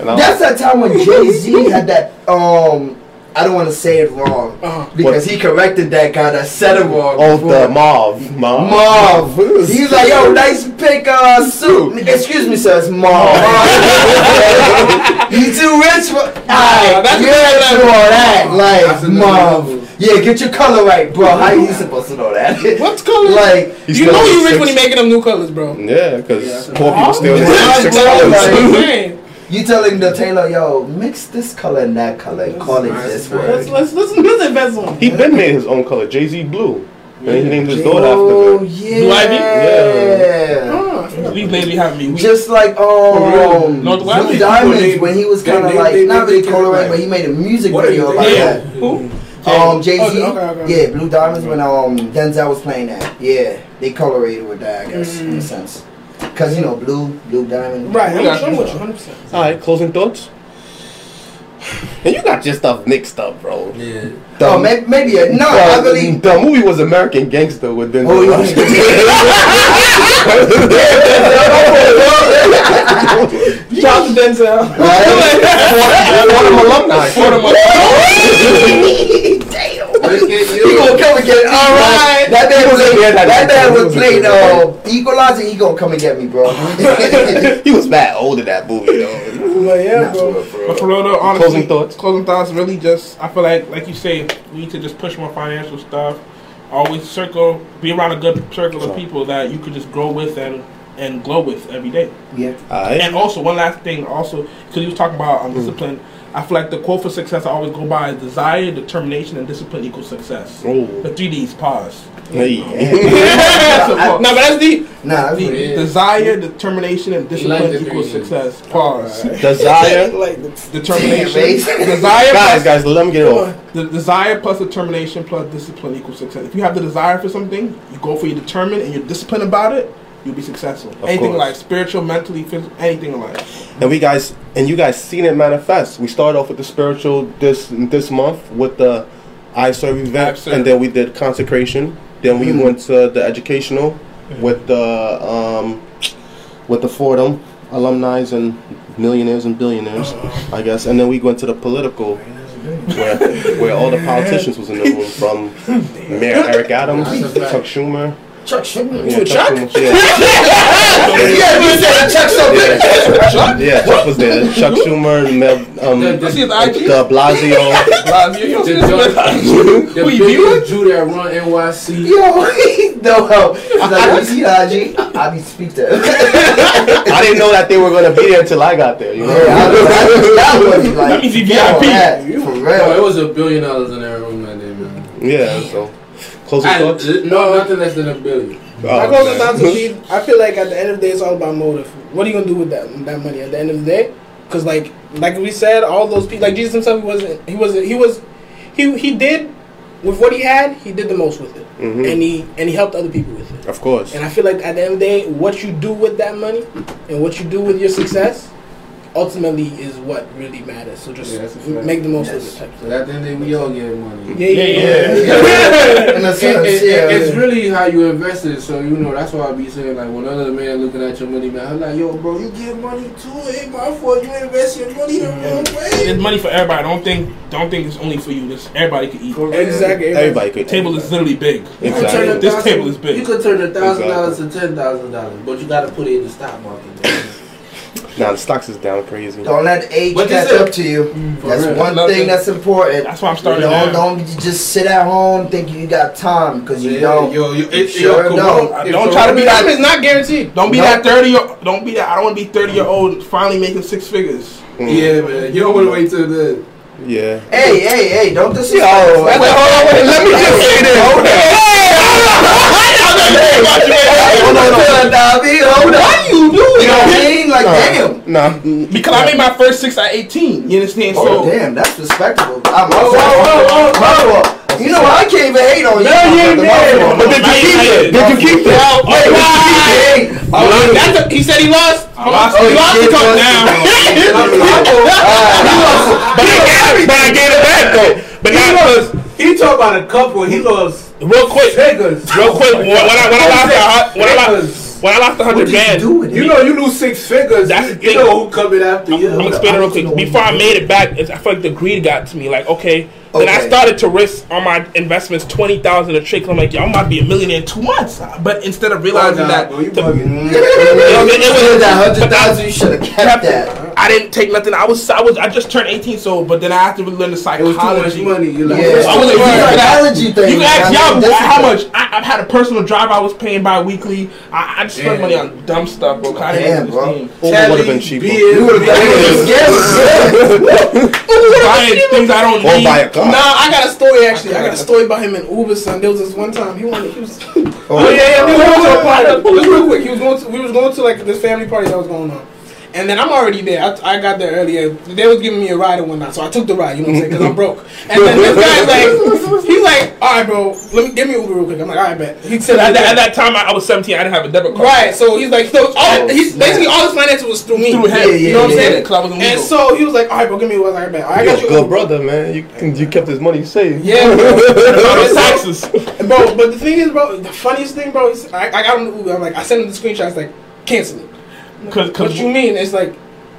And I'm That's that time when Jay Z had that um I don't want to say it wrong Uh-huh. because he corrected that guy that said it wrong. Oh, before. the Mauve. Mauve. Mauve. He's like, yo, nice pick uh, suit. Excuse me, sir, it's Mauve. you too rich for. Alright, that's you're a rich for all that. That's Like, Mauve. Yeah, get your color right, bro. How you supposed to know that? What's color? Like, He's you know you rich six. when he making them new colors, bro. Yeah, because Yeah, poor people still Yeah, have six bro, colors. Like- Man, you telling the tailor, yo, mix this color and that color and call it this let's word. let's let's let's invest on. He been made his own color, Jay Z Blue. And he named his daughter Oh, after it. yeah. Blue Ivy? Yeah. Oh, I forgot. Have me. Just like um, No, the Blue Diamonds when he was kind of they- like not really take it coloring, but he made a music What video you- about yeah. that. Who? Um, Jay Z, Oh, okay, okay. yeah, Blue Diamonds when um Denzel was playing that, yeah, they colorated with that, I guess, in a sense, cause you know blue, blue diamond, Right, I'm, I'm with you, hundred percent. All right, closing thoughts. And you got your stuff mixed up, bro. Yeah. Oh, maybe, maybe a, no, Well, I really. the movie was American Gangster with Denzel. Oh, yeah. Washington. Shout out to Denzel. Fordham alumni. He gonna come and get me, All bro. right. That man was Yeah, that- that man was was playing uh, Equalizer. He gonna come and get me, bro. he was bad old in that movie, though. But yeah, bro. But for real though, honestly, Closing thoughts? Closing thoughts. Really, just I feel like, like you say, we need to just push more financial stuff. Always circle, be around a good circle of people that you could just grow with and and glow with every day. yeah. All right. And also, one last thing, also, because you was talking about um, discipline. I feel like the quote for success I always go by is desire, determination, and discipline equals success. Oh. The three D's. Pause. Hey. That's. No, but that's deep. Nah, that's The really- Yeah. Desire, determination, and discipline like equals success. Pause. Desire. like Determination. Desire. Guys, guys, let me get it off. The desire plus determination plus discipline equals success. If you have the desire for something, you go for your determined and you're disciplined about it, you'll be successful. anything in life, spiritual, mentally, physical, anything in life. And we guys, and you guys seen it manifest. We started off with the spiritual this this month with the I serve event, and then we did consecration. Then we went to the educational with the um, with the Fordham alumni and millionaires and billionaires, I guess. And then we went to the political, where where all the politicians was in the room, from Mayor Eric Adams, Chuck Schumer. Chuck Schumer. Yeah, Chuck? Schumer, yeah. Yeah, you said Chuck something. Yeah, Chuck was there. Chuck Schumer, Mel, um, The- I see his de Blasio. Blasio, you don't see The, this the, man. the Who you biggest Jew that run NYC. Yo, no, like, you see IG? I, I be speak to him. I didn't know that they were gonna be there until I got there. You know. Yeah, I, I, that was like, That means he yeah, VIP. that, for Bro, it was a billion dollars in that room that day, man. Yeah. So, closing I, thoughts. no, nothing less than a billion. I Oh, goes man. down to me. I feel like at the end of the day, it's all about motive. What are you gonna do with that that money at the end of the day? Because like like we said, all those people, like Jesus himself, he wasn't. He wasn't. He was. He he did with what he had. He did the most with it, Mhm. and he and he helped other people with it. Of course. And I feel like at the end of the day, what you do with that money and what you do with your success, ultimately is what really matters. So just Yeah, that's a fact. make the most Yes. of it. Type But at the end of the day, we all get money. Yeah, yeah, yeah. Yeah. In a It- sense, it- yeah. It's really how you invest it. So you know that's why I be saying like when other man looking at your money, man, I'm like, yo, bro, you get money too. It ain't my fault. You invest your money the wrong way. There's money for everybody. Don't think don't think it's only for you. This everybody can eat. Exactly. Everybody could. The table is literally big. Exactly. This thousand- table is big. You could turn a thousand dollars to ten thousand dollars, but you got to put it in the stock market. Man. Nah, the stocks is down crazy. Don't let age But catch up to you. Mm, for That's real. one thing it. that's important. That's why I'm starting Don't, now. don't just sit at home thinking you got time because you Yeah, don't. Yo, yo, it, Sure yo, come don't. on. Don't try to be that- Time is not guaranteed. Don't be Nope. that thirty. Year, don't be that. I don't want to be thirty year old finally making six figures. Mm. Yeah, man. You don't want to wait till then. Yeah. Hey, hey, hey! Don't disrespect. Yo, wait, Wait, hold on, wait, let me just say this. Hold on, hold on, Dobby, hold on. What you doing? You know what I mean? Like, damn. Nah. Because I made my first six at eighteen. You understand? Oh, So damn, that's respectable. I'm Whoa, whoa, whoa, whoa. You know? I can't even hate on you. yeah, motherfucker. yeah. But did you keep it? Did you keep it? Wait, wait, wait. Oh, oh that's a, he said he lost. I lost, Oh, he lost the cup lose. down. But I gave, but I gave it back though. But not because He talk about a couple. He lost Real quick, figures. real quick. When I when I lost, the, when I lost, when I lost the What hundred did you bands, do it? You know, you lose six figures. That's you, the you thing. know who coming after you. I'm explaining real quick. Before I made it back, it's- I feel like the greed got to me. Like, okay, then I started to risk on my investments twenty thousand a trick. I'm like, yo, I'm about to be a millionaire in two months. But instead of realizing nah, that, bro, you to- bugging. it was- it was- that hundred thousand, you should have kept that. I didn't take nothing. I was, I was, I just turned 18, so but then I had to really learn the It was too much money. You like, Yeah, I was like, yeah. psychology thing. You can ask y'all how Discipline. much. I, I've had a personal drive I was paying bi-weekly. I, I just spent money on dumb stuff, bro. 'cause I didn't Damn, bro. understand. Uber would have been cheaper. You would have Buying things I don't need. buy a car. Nah, I got a story actually. I got a story about him and Uber son. There was this one time he wanted. He was. Oh, Oh yeah, yeah. We was to a party. Real quick. He was going to. We was going to like this family party that was going on. And then I'm already there. I, I got there earlier. They was giving me a ride and whatnot, so I took the ride. You know what I'm saying? Because I'm broke. And then this guy's like, he's like, all right, bro, let me give me Uber real quick. I'm like, all right, bet. He said, At that, at that time, I, I was 17. I didn't have a debit card. Right, so he's like, so all, Oh, he's basically all his finances was through me. Through him. Yeah, yeah, you know what I'm yeah, saying? yeah. Because I was illegal. And so he was like, all right, bro, give me what I bet. I got a you. good brother, man. You you kept his money safe. Yeah, bro. Taxes. bro, but the thing is, bro, the funniest thing, bro, is I, I got him the Uber. I'm like, I sent him the screenshots, like, cancel it. Cause, What you mean? It's like,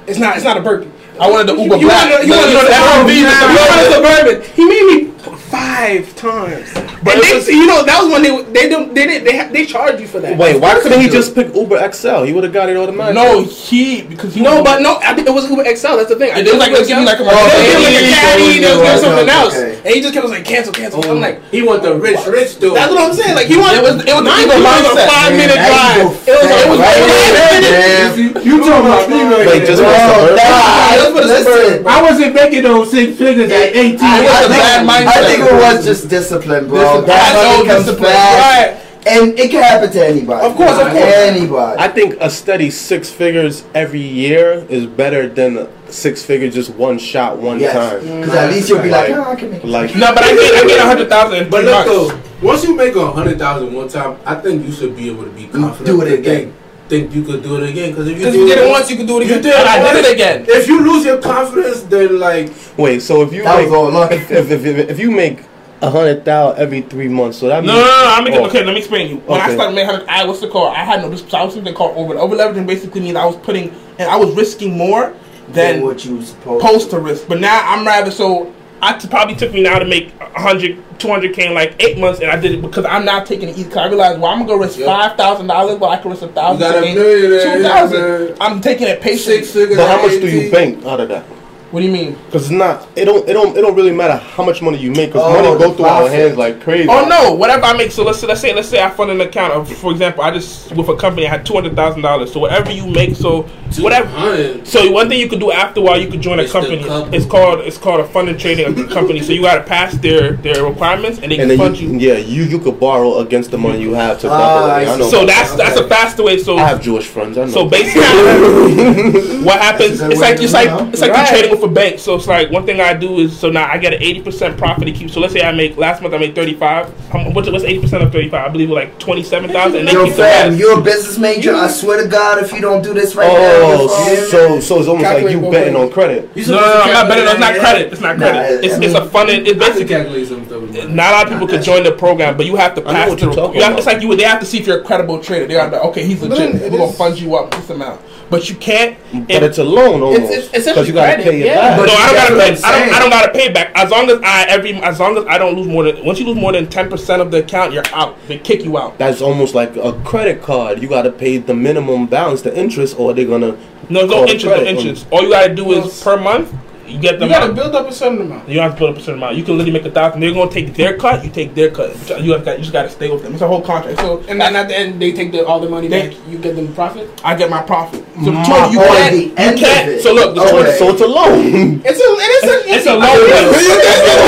it's not, it's not a burpee. I wanted the Uber You black. wanted, you wanted, You know, the the Suburban. RV You with the wanted. Suburban. He made me five times. But and they, was- you know, that was when they they don't they did they they charge you for that. Wait, why Of couldn't he do. just pick Uber XL? He would have got it automatically. No, he because he No, but no, I think it was Uber XL. That's the thing. I It was like Uber they'll give you like a XL. They Mercedes give you like a or caddy. They was okay, something okay, else, okay. and he just kept like cancel, cancel. I'm like, he want the rich, rich dude. that's what I'm saying. Like he wanted It was- it was mine the a five minute drive. It was go it was fat it was right five minutes. You talking about me right Wait, just for Suburban? nah, That's what it's listen. for. I wasn't making those six figures at 18. I, was I a bad mindset. I think it was just discipline, bro. Discipline. Bad I know money comes discipline. fast, Right. and it can happen to anybody. Of course, of course. Anybody. I think a steady six figures every year is better than six figures just one shot one yes, time. Mm. because at least you'll be like, Like- oh, I can make it. Like no, but I get I get a hundred thousand But look though, once you make a hundred thousand one time, I think you should be able to be mm, confident. Do it again. Think, think you could do it again. Because if you Because do you did it it once, you could do it you again. did And I did it again. If you lose your confidence, then like wait, so if you That was make, all luck. if, if, if, if you make a hundred thousand every three months, so that No, means no, no, no. I'm making, Oh. okay, let me explain to you. When I Okay. started making, I what's it called? I had no. This, so I was something called over. Over leveraging basically means I was putting and I was risking more Than than what you were supposed, supposed to risk. But now I'm rather so. I t- probably took me now to make 100, 200 k in like eight months, and I did it because I'm not taking it easy. Cause I realized, well, I'm gonna go risk Yep. five thousand dollars, but I can risk a you thousand, got a to millionaire, two man. thousand. I'm taking it six patient. figures. But how much do you bank out of that? What do you mean? Because it's not. It don't. It don't. It don't really matter how much money you make. Because Oh, money go through our hands like crazy. Oh no! Whatever I make, so let's say, let's say let's say I fund an account of, for example, I just with a company I had two hundred thousand dollars. So whatever you make, so whatever. So one thing you could do after a while, you could join a It's the company. company. It's called it's called a fund and trading company. So you got to pass their their requirements, and they And can fund you, you. yeah, you you could borrow against the money you have to. Ah, double it. I I know. So that's that's a faster way. So I have Jewish friends. I know. so basically, what happens? That's a good It's like it's like it's like Right. you're trading with banks. So it's like one thing I do is so now I get an eighty percent profit to keep. So let's say I make last month I made thirty five. What's what's eighty percent of thirty five? I believe like twenty seven thousand. Yo, fam, you're a business major. I swear to God, if you don't do this right now, Oh, you're so so it's almost like you betting ways. on credit. You No, no, no, I'm not betting. It's not credit. It's not Nah, credit. I It's mean- it's a fund. It's basically calculate some stuff. with money. Not a lot of people could join the program, but you have to pass what the. you're talking You have, it's like you. They have to see if you're a credible trader. They are like, okay, he's But legit. then it We're gonna is- fund you up this amount, but you can't. But it's a loan almost. it's Because you gotta credit, pay it yeah. back. But no, I don't gotta pay. I'm I don't. I don't gotta pay back as long as I every as long as I don't lose more than once you lose more than ten percent of the account, you're out. They kick you out. That's almost like a credit card. You gotta pay the minimum balance, the interest, or they're gonna. No, no call the interest. No interest. All you gotta do is per month. You get the You gotta amount. build up a certain amount. You don't have to build up a certain amount. You can literally make a thousand. They're gonna take their cut. You take their cut. You have got. You just gotta stay with them. It's a whole contract. So And then at the end, they take the, all the money They- back. You get them profit. I get my profit. So My- Tony, you oh, can't. the You end of can't. it. So look, the Oh, Tony- So it's a loan. It's a, it is a, It's a loan.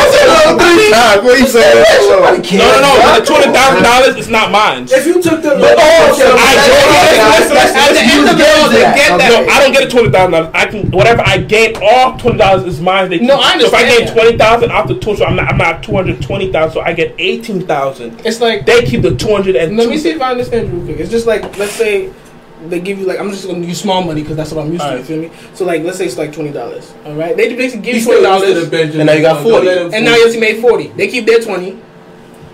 What are you saying? No, no, no. The two hundred thousand dollars is not mine. If you took the Oh, loan, okay, I don't- okay, listen, let's- listen, let's at the end use of the games that. get that. I don't get a twenty thousand dollars. I can whatever I gain off twenty dollars is mine. They No, keep. I So if I understand gain that. twenty thousand off the two, so I'm not I'm not two hundred twenty thousand. So I get eighteen thousand. It's like They keep the two hundred and Let me see if I understand you real quick. It's just like let's say they give you like I'm just gonna use small money because that's what I'm used to. You feel me? So like let's say it's like twenty dollars. All right, they basically give you you twenty still used to the dollars, And now you got Don't 40. and now you made forty. They keep their twenty.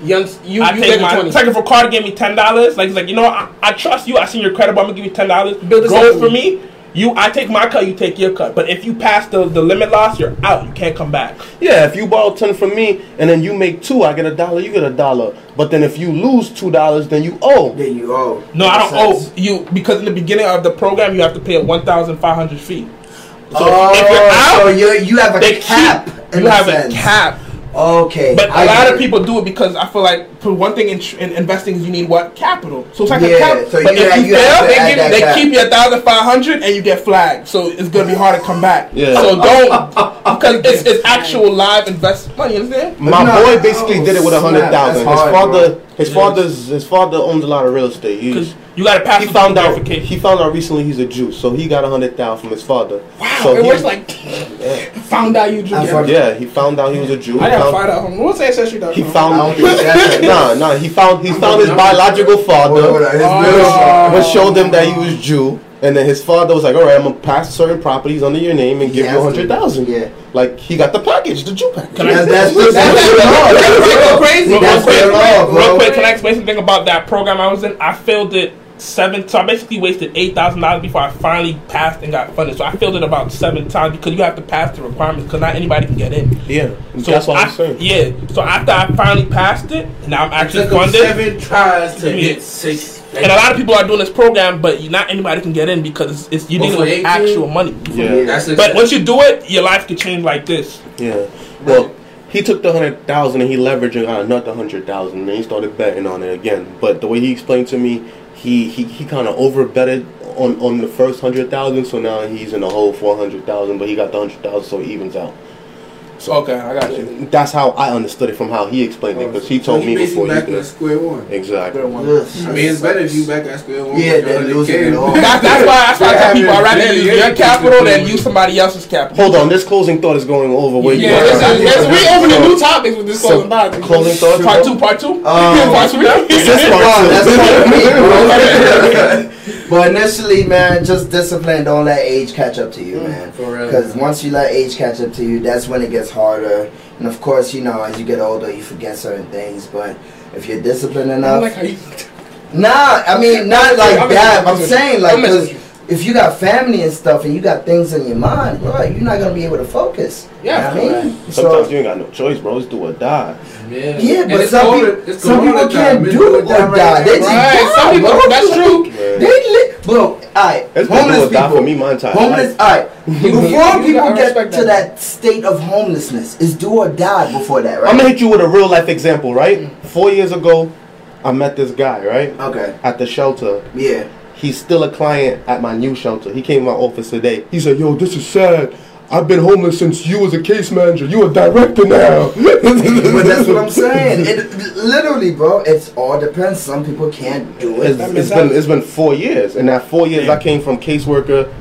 You, uns- you, I you take get the my 20. it's like if gave me ten dollars, like he's like, you know, I, I trust you. I seen your credit, but I'm gonna give you ten dollars. Build a Grow it system. for me. You, I take my cut, you take your cut. But if you pass the, the limit loss, you're out. You can't come back. Yeah, if you borrow ten from me and then you make two, I get a dollar, you get a dollar. But then if you lose two dollars, then you owe. Then you owe. No, I don't Makes owe you because in the beginning of the program, you have to pay a one thousand five hundred fee. So oh, if you're out, so you you have a they cap. keep. in You a have sense. a cap. Okay. But I a lot of people do it because I feel like for one thing in, in investing is you need what capital. So it's like Yeah, a cap. so but you if have- you you fail, they give they cap. keep you a thousand five hundred and you get flagged. So it's gonna be hard to come back. Yeah. So don't because it's, it's actual live invest money. You understand? My No, boy basically oh, did it with a hundred thousand. His father, bro. his Yes. father's, his father owns a lot of real estate. He, Because you got to pass he the found out. verification. He found out recently he's a Jew, so he got a hundred thousand from his father. Wow, So it he- was like found out you Jew. I Yeah. Yeah, he found out he was a Jew. I He gotta found- find out. from- What's ancestry.com? He found. think that's Nah, nah. He found. He found his biological Hold on, hold oh. father, on, Oh. middle- but showed him that he was Jew. And then his father was like, "All right, I'm gonna pass certain properties under your name and He give you a has to. hundred thousand. Yeah. Like he got the package, the Jew package. Can I- That's that's That's- that's that's- that's crazy. Real, quick, their law, bro. real quick, can I explain something about that program I was in? I failed it seven. So I basically wasted eight thousand dollars before I finally passed and got funded. So I failed it about seven times because you have to pass the requirements because not anybody can get in. Yeah, So that's what I, I'm saying. Yeah. So after I finally passed it, now I'm It actually took him funded. seven tries to Yeah. get six. And a lot of people are doing this program, but not anybody can get in because it's, it's you need But dealing with actual money. Yeah. That's But once you do it, your life could change like this. Yeah. Well, he took the hundred thousand and he leveraged and got another hundred thousand and he started betting on it again. But the way he explained to me, he he, he kind of over betted on on the first hundred thousand, so now he's in the whole four hundred thousand. But he got the hundred thousand, so it evens out. So okay, I got you. That's how I understood it from how he explained it because he So told he me basically before he back did. at square one. Exactly. I mean, it's better if you back at square one. Yeah, than losing it all. That's, that's why that's why I tell people I'd rather yeah, use your capital yeah. than use somebody else's capital. Hold on, this closing thought is going over where Yeah, you this are. is, we opening new topics with this So, closing thought. closing thoughts. Part two, part two. Um, part three. This part Oh, two. that's part me, bro. But initially, man, just discipline. Don't let age catch up to you, mm, man. For real. Because once you let age catch up to you, that's when it gets harder. And of course, you know, as you get older, you forget certain things. But if you're disciplined I enough, like how you. nah, I mean, not like I'm that. I'm saying like, I'm messing 'cause with you. if you got family and stuff, and you got things in your mind, bro, you're not gonna be able to focus. Yeah, you know what I mean, Sometimes you ain't got no choice, bro. It's do or die. Yeah, Yeah, but it's some COVID- people, some people can't time. It's do or doing right die. They now. just Right, die, some people- bro. that's true. Man. They li- bro, alright, It's homeless do die people. for me my entire Homeless, life. alright. Before people get to that. that state of homelessness, is do or die before that, right? I'm gonna hit you with a real life example, right? Four years ago, I met this guy, right? okay, At the shelter. yeah. He's still a client at my new shelter. He came to my office today. He said, Yo, this is sad. I've been homeless since you was a case manager. You a director now. but that's what I'm saying. It literally, bro. It's all depends. Some people can't do it. It's, it's been it's been four years. and that four years, I came from caseworker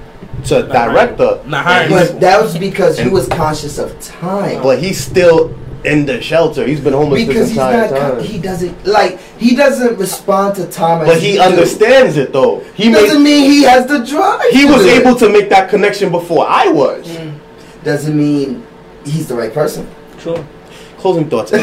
to director. Not hiring But that was because he was conscious of time. But he's still in the shelter. He's been homeless because this he's not, time. he doesn't like he doesn't respond to time. as but he you do. understands it though. He Doesn't made, mean he has the drive. he to was do it. able to make that connection before I was. Mm. Doesn't mean he's the right person. Sure. Closing thoughts. He's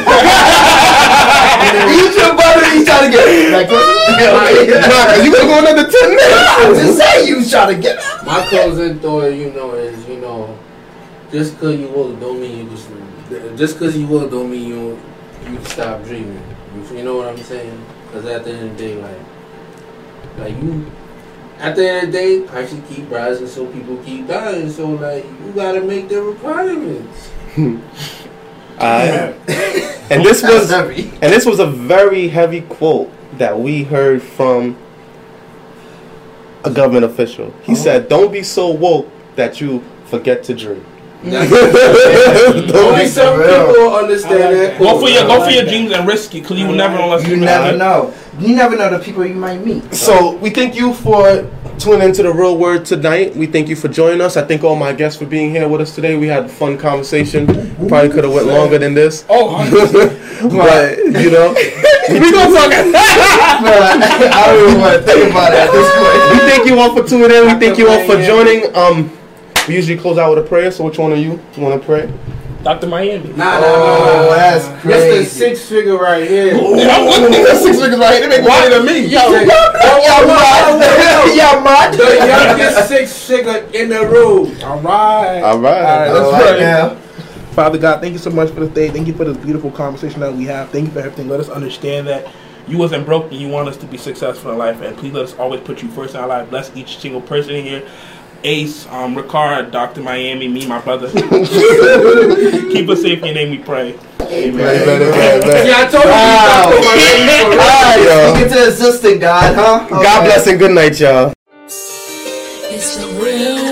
your brother. He's trying to get the right person. you gonna go another ten minutes. I'm just saying you was trying to get. My closing thought, you know, is you know, just cause you woke don't mean you just just cause you woke don't mean you you stop dreaming. You, you know what I'm saying? Cause at the end of the day, like like you. At the end of the day, prices keep rising, so people keep dying. So like, you gotta make the requirements. Alright. and this was heavy. and this was a very heavy quote that we heard from a government official. He uh-huh. said, "Don't be so woke that you forget to dream." Only be some real. people understand I like that. that. Go for your go like for your that. dreams and risk it because you will never know unless You you never know. You never know the people you might meet. So we thank you for tuning into the real word tonight. We thank you for joining us. I thank all my guests for being here with us today. We had a fun conversation. Probably could have went longer than this, Oh, but you know, we gonna talk. I don't even want to think about it at this point. We thank you all for tuning in. We thank you all for joining. Um, we usually close out with a prayer. So which one of you want to pray? Dr. Miami. Nah, nah, nah, Oh, nah. that's That's crazy. the six figure right here. That's six figures right here. They make more than me. Yo, yo, yo, Yeah, man. The youngest six figure in the room. All right. All right. All All right. right, now. Father God, thank you so much for this day. Thank you for this beautiful conversation that we have. Thank you for everything. Let us understand that you wasn't broken. You want us to be successful in life, and please let us always put you first in our life. Bless each single person in here. Ace, um, Ricard, Doctor Miami, me, my brother. Keep us safe in your name. We pray. Amen. Man, man, man, man. Yeah, I told Wow. you. Dr. Miami for real. All right, y'all. Speaking to assistant God, huh? God bless and good night, y'all. It's the real word. It's the real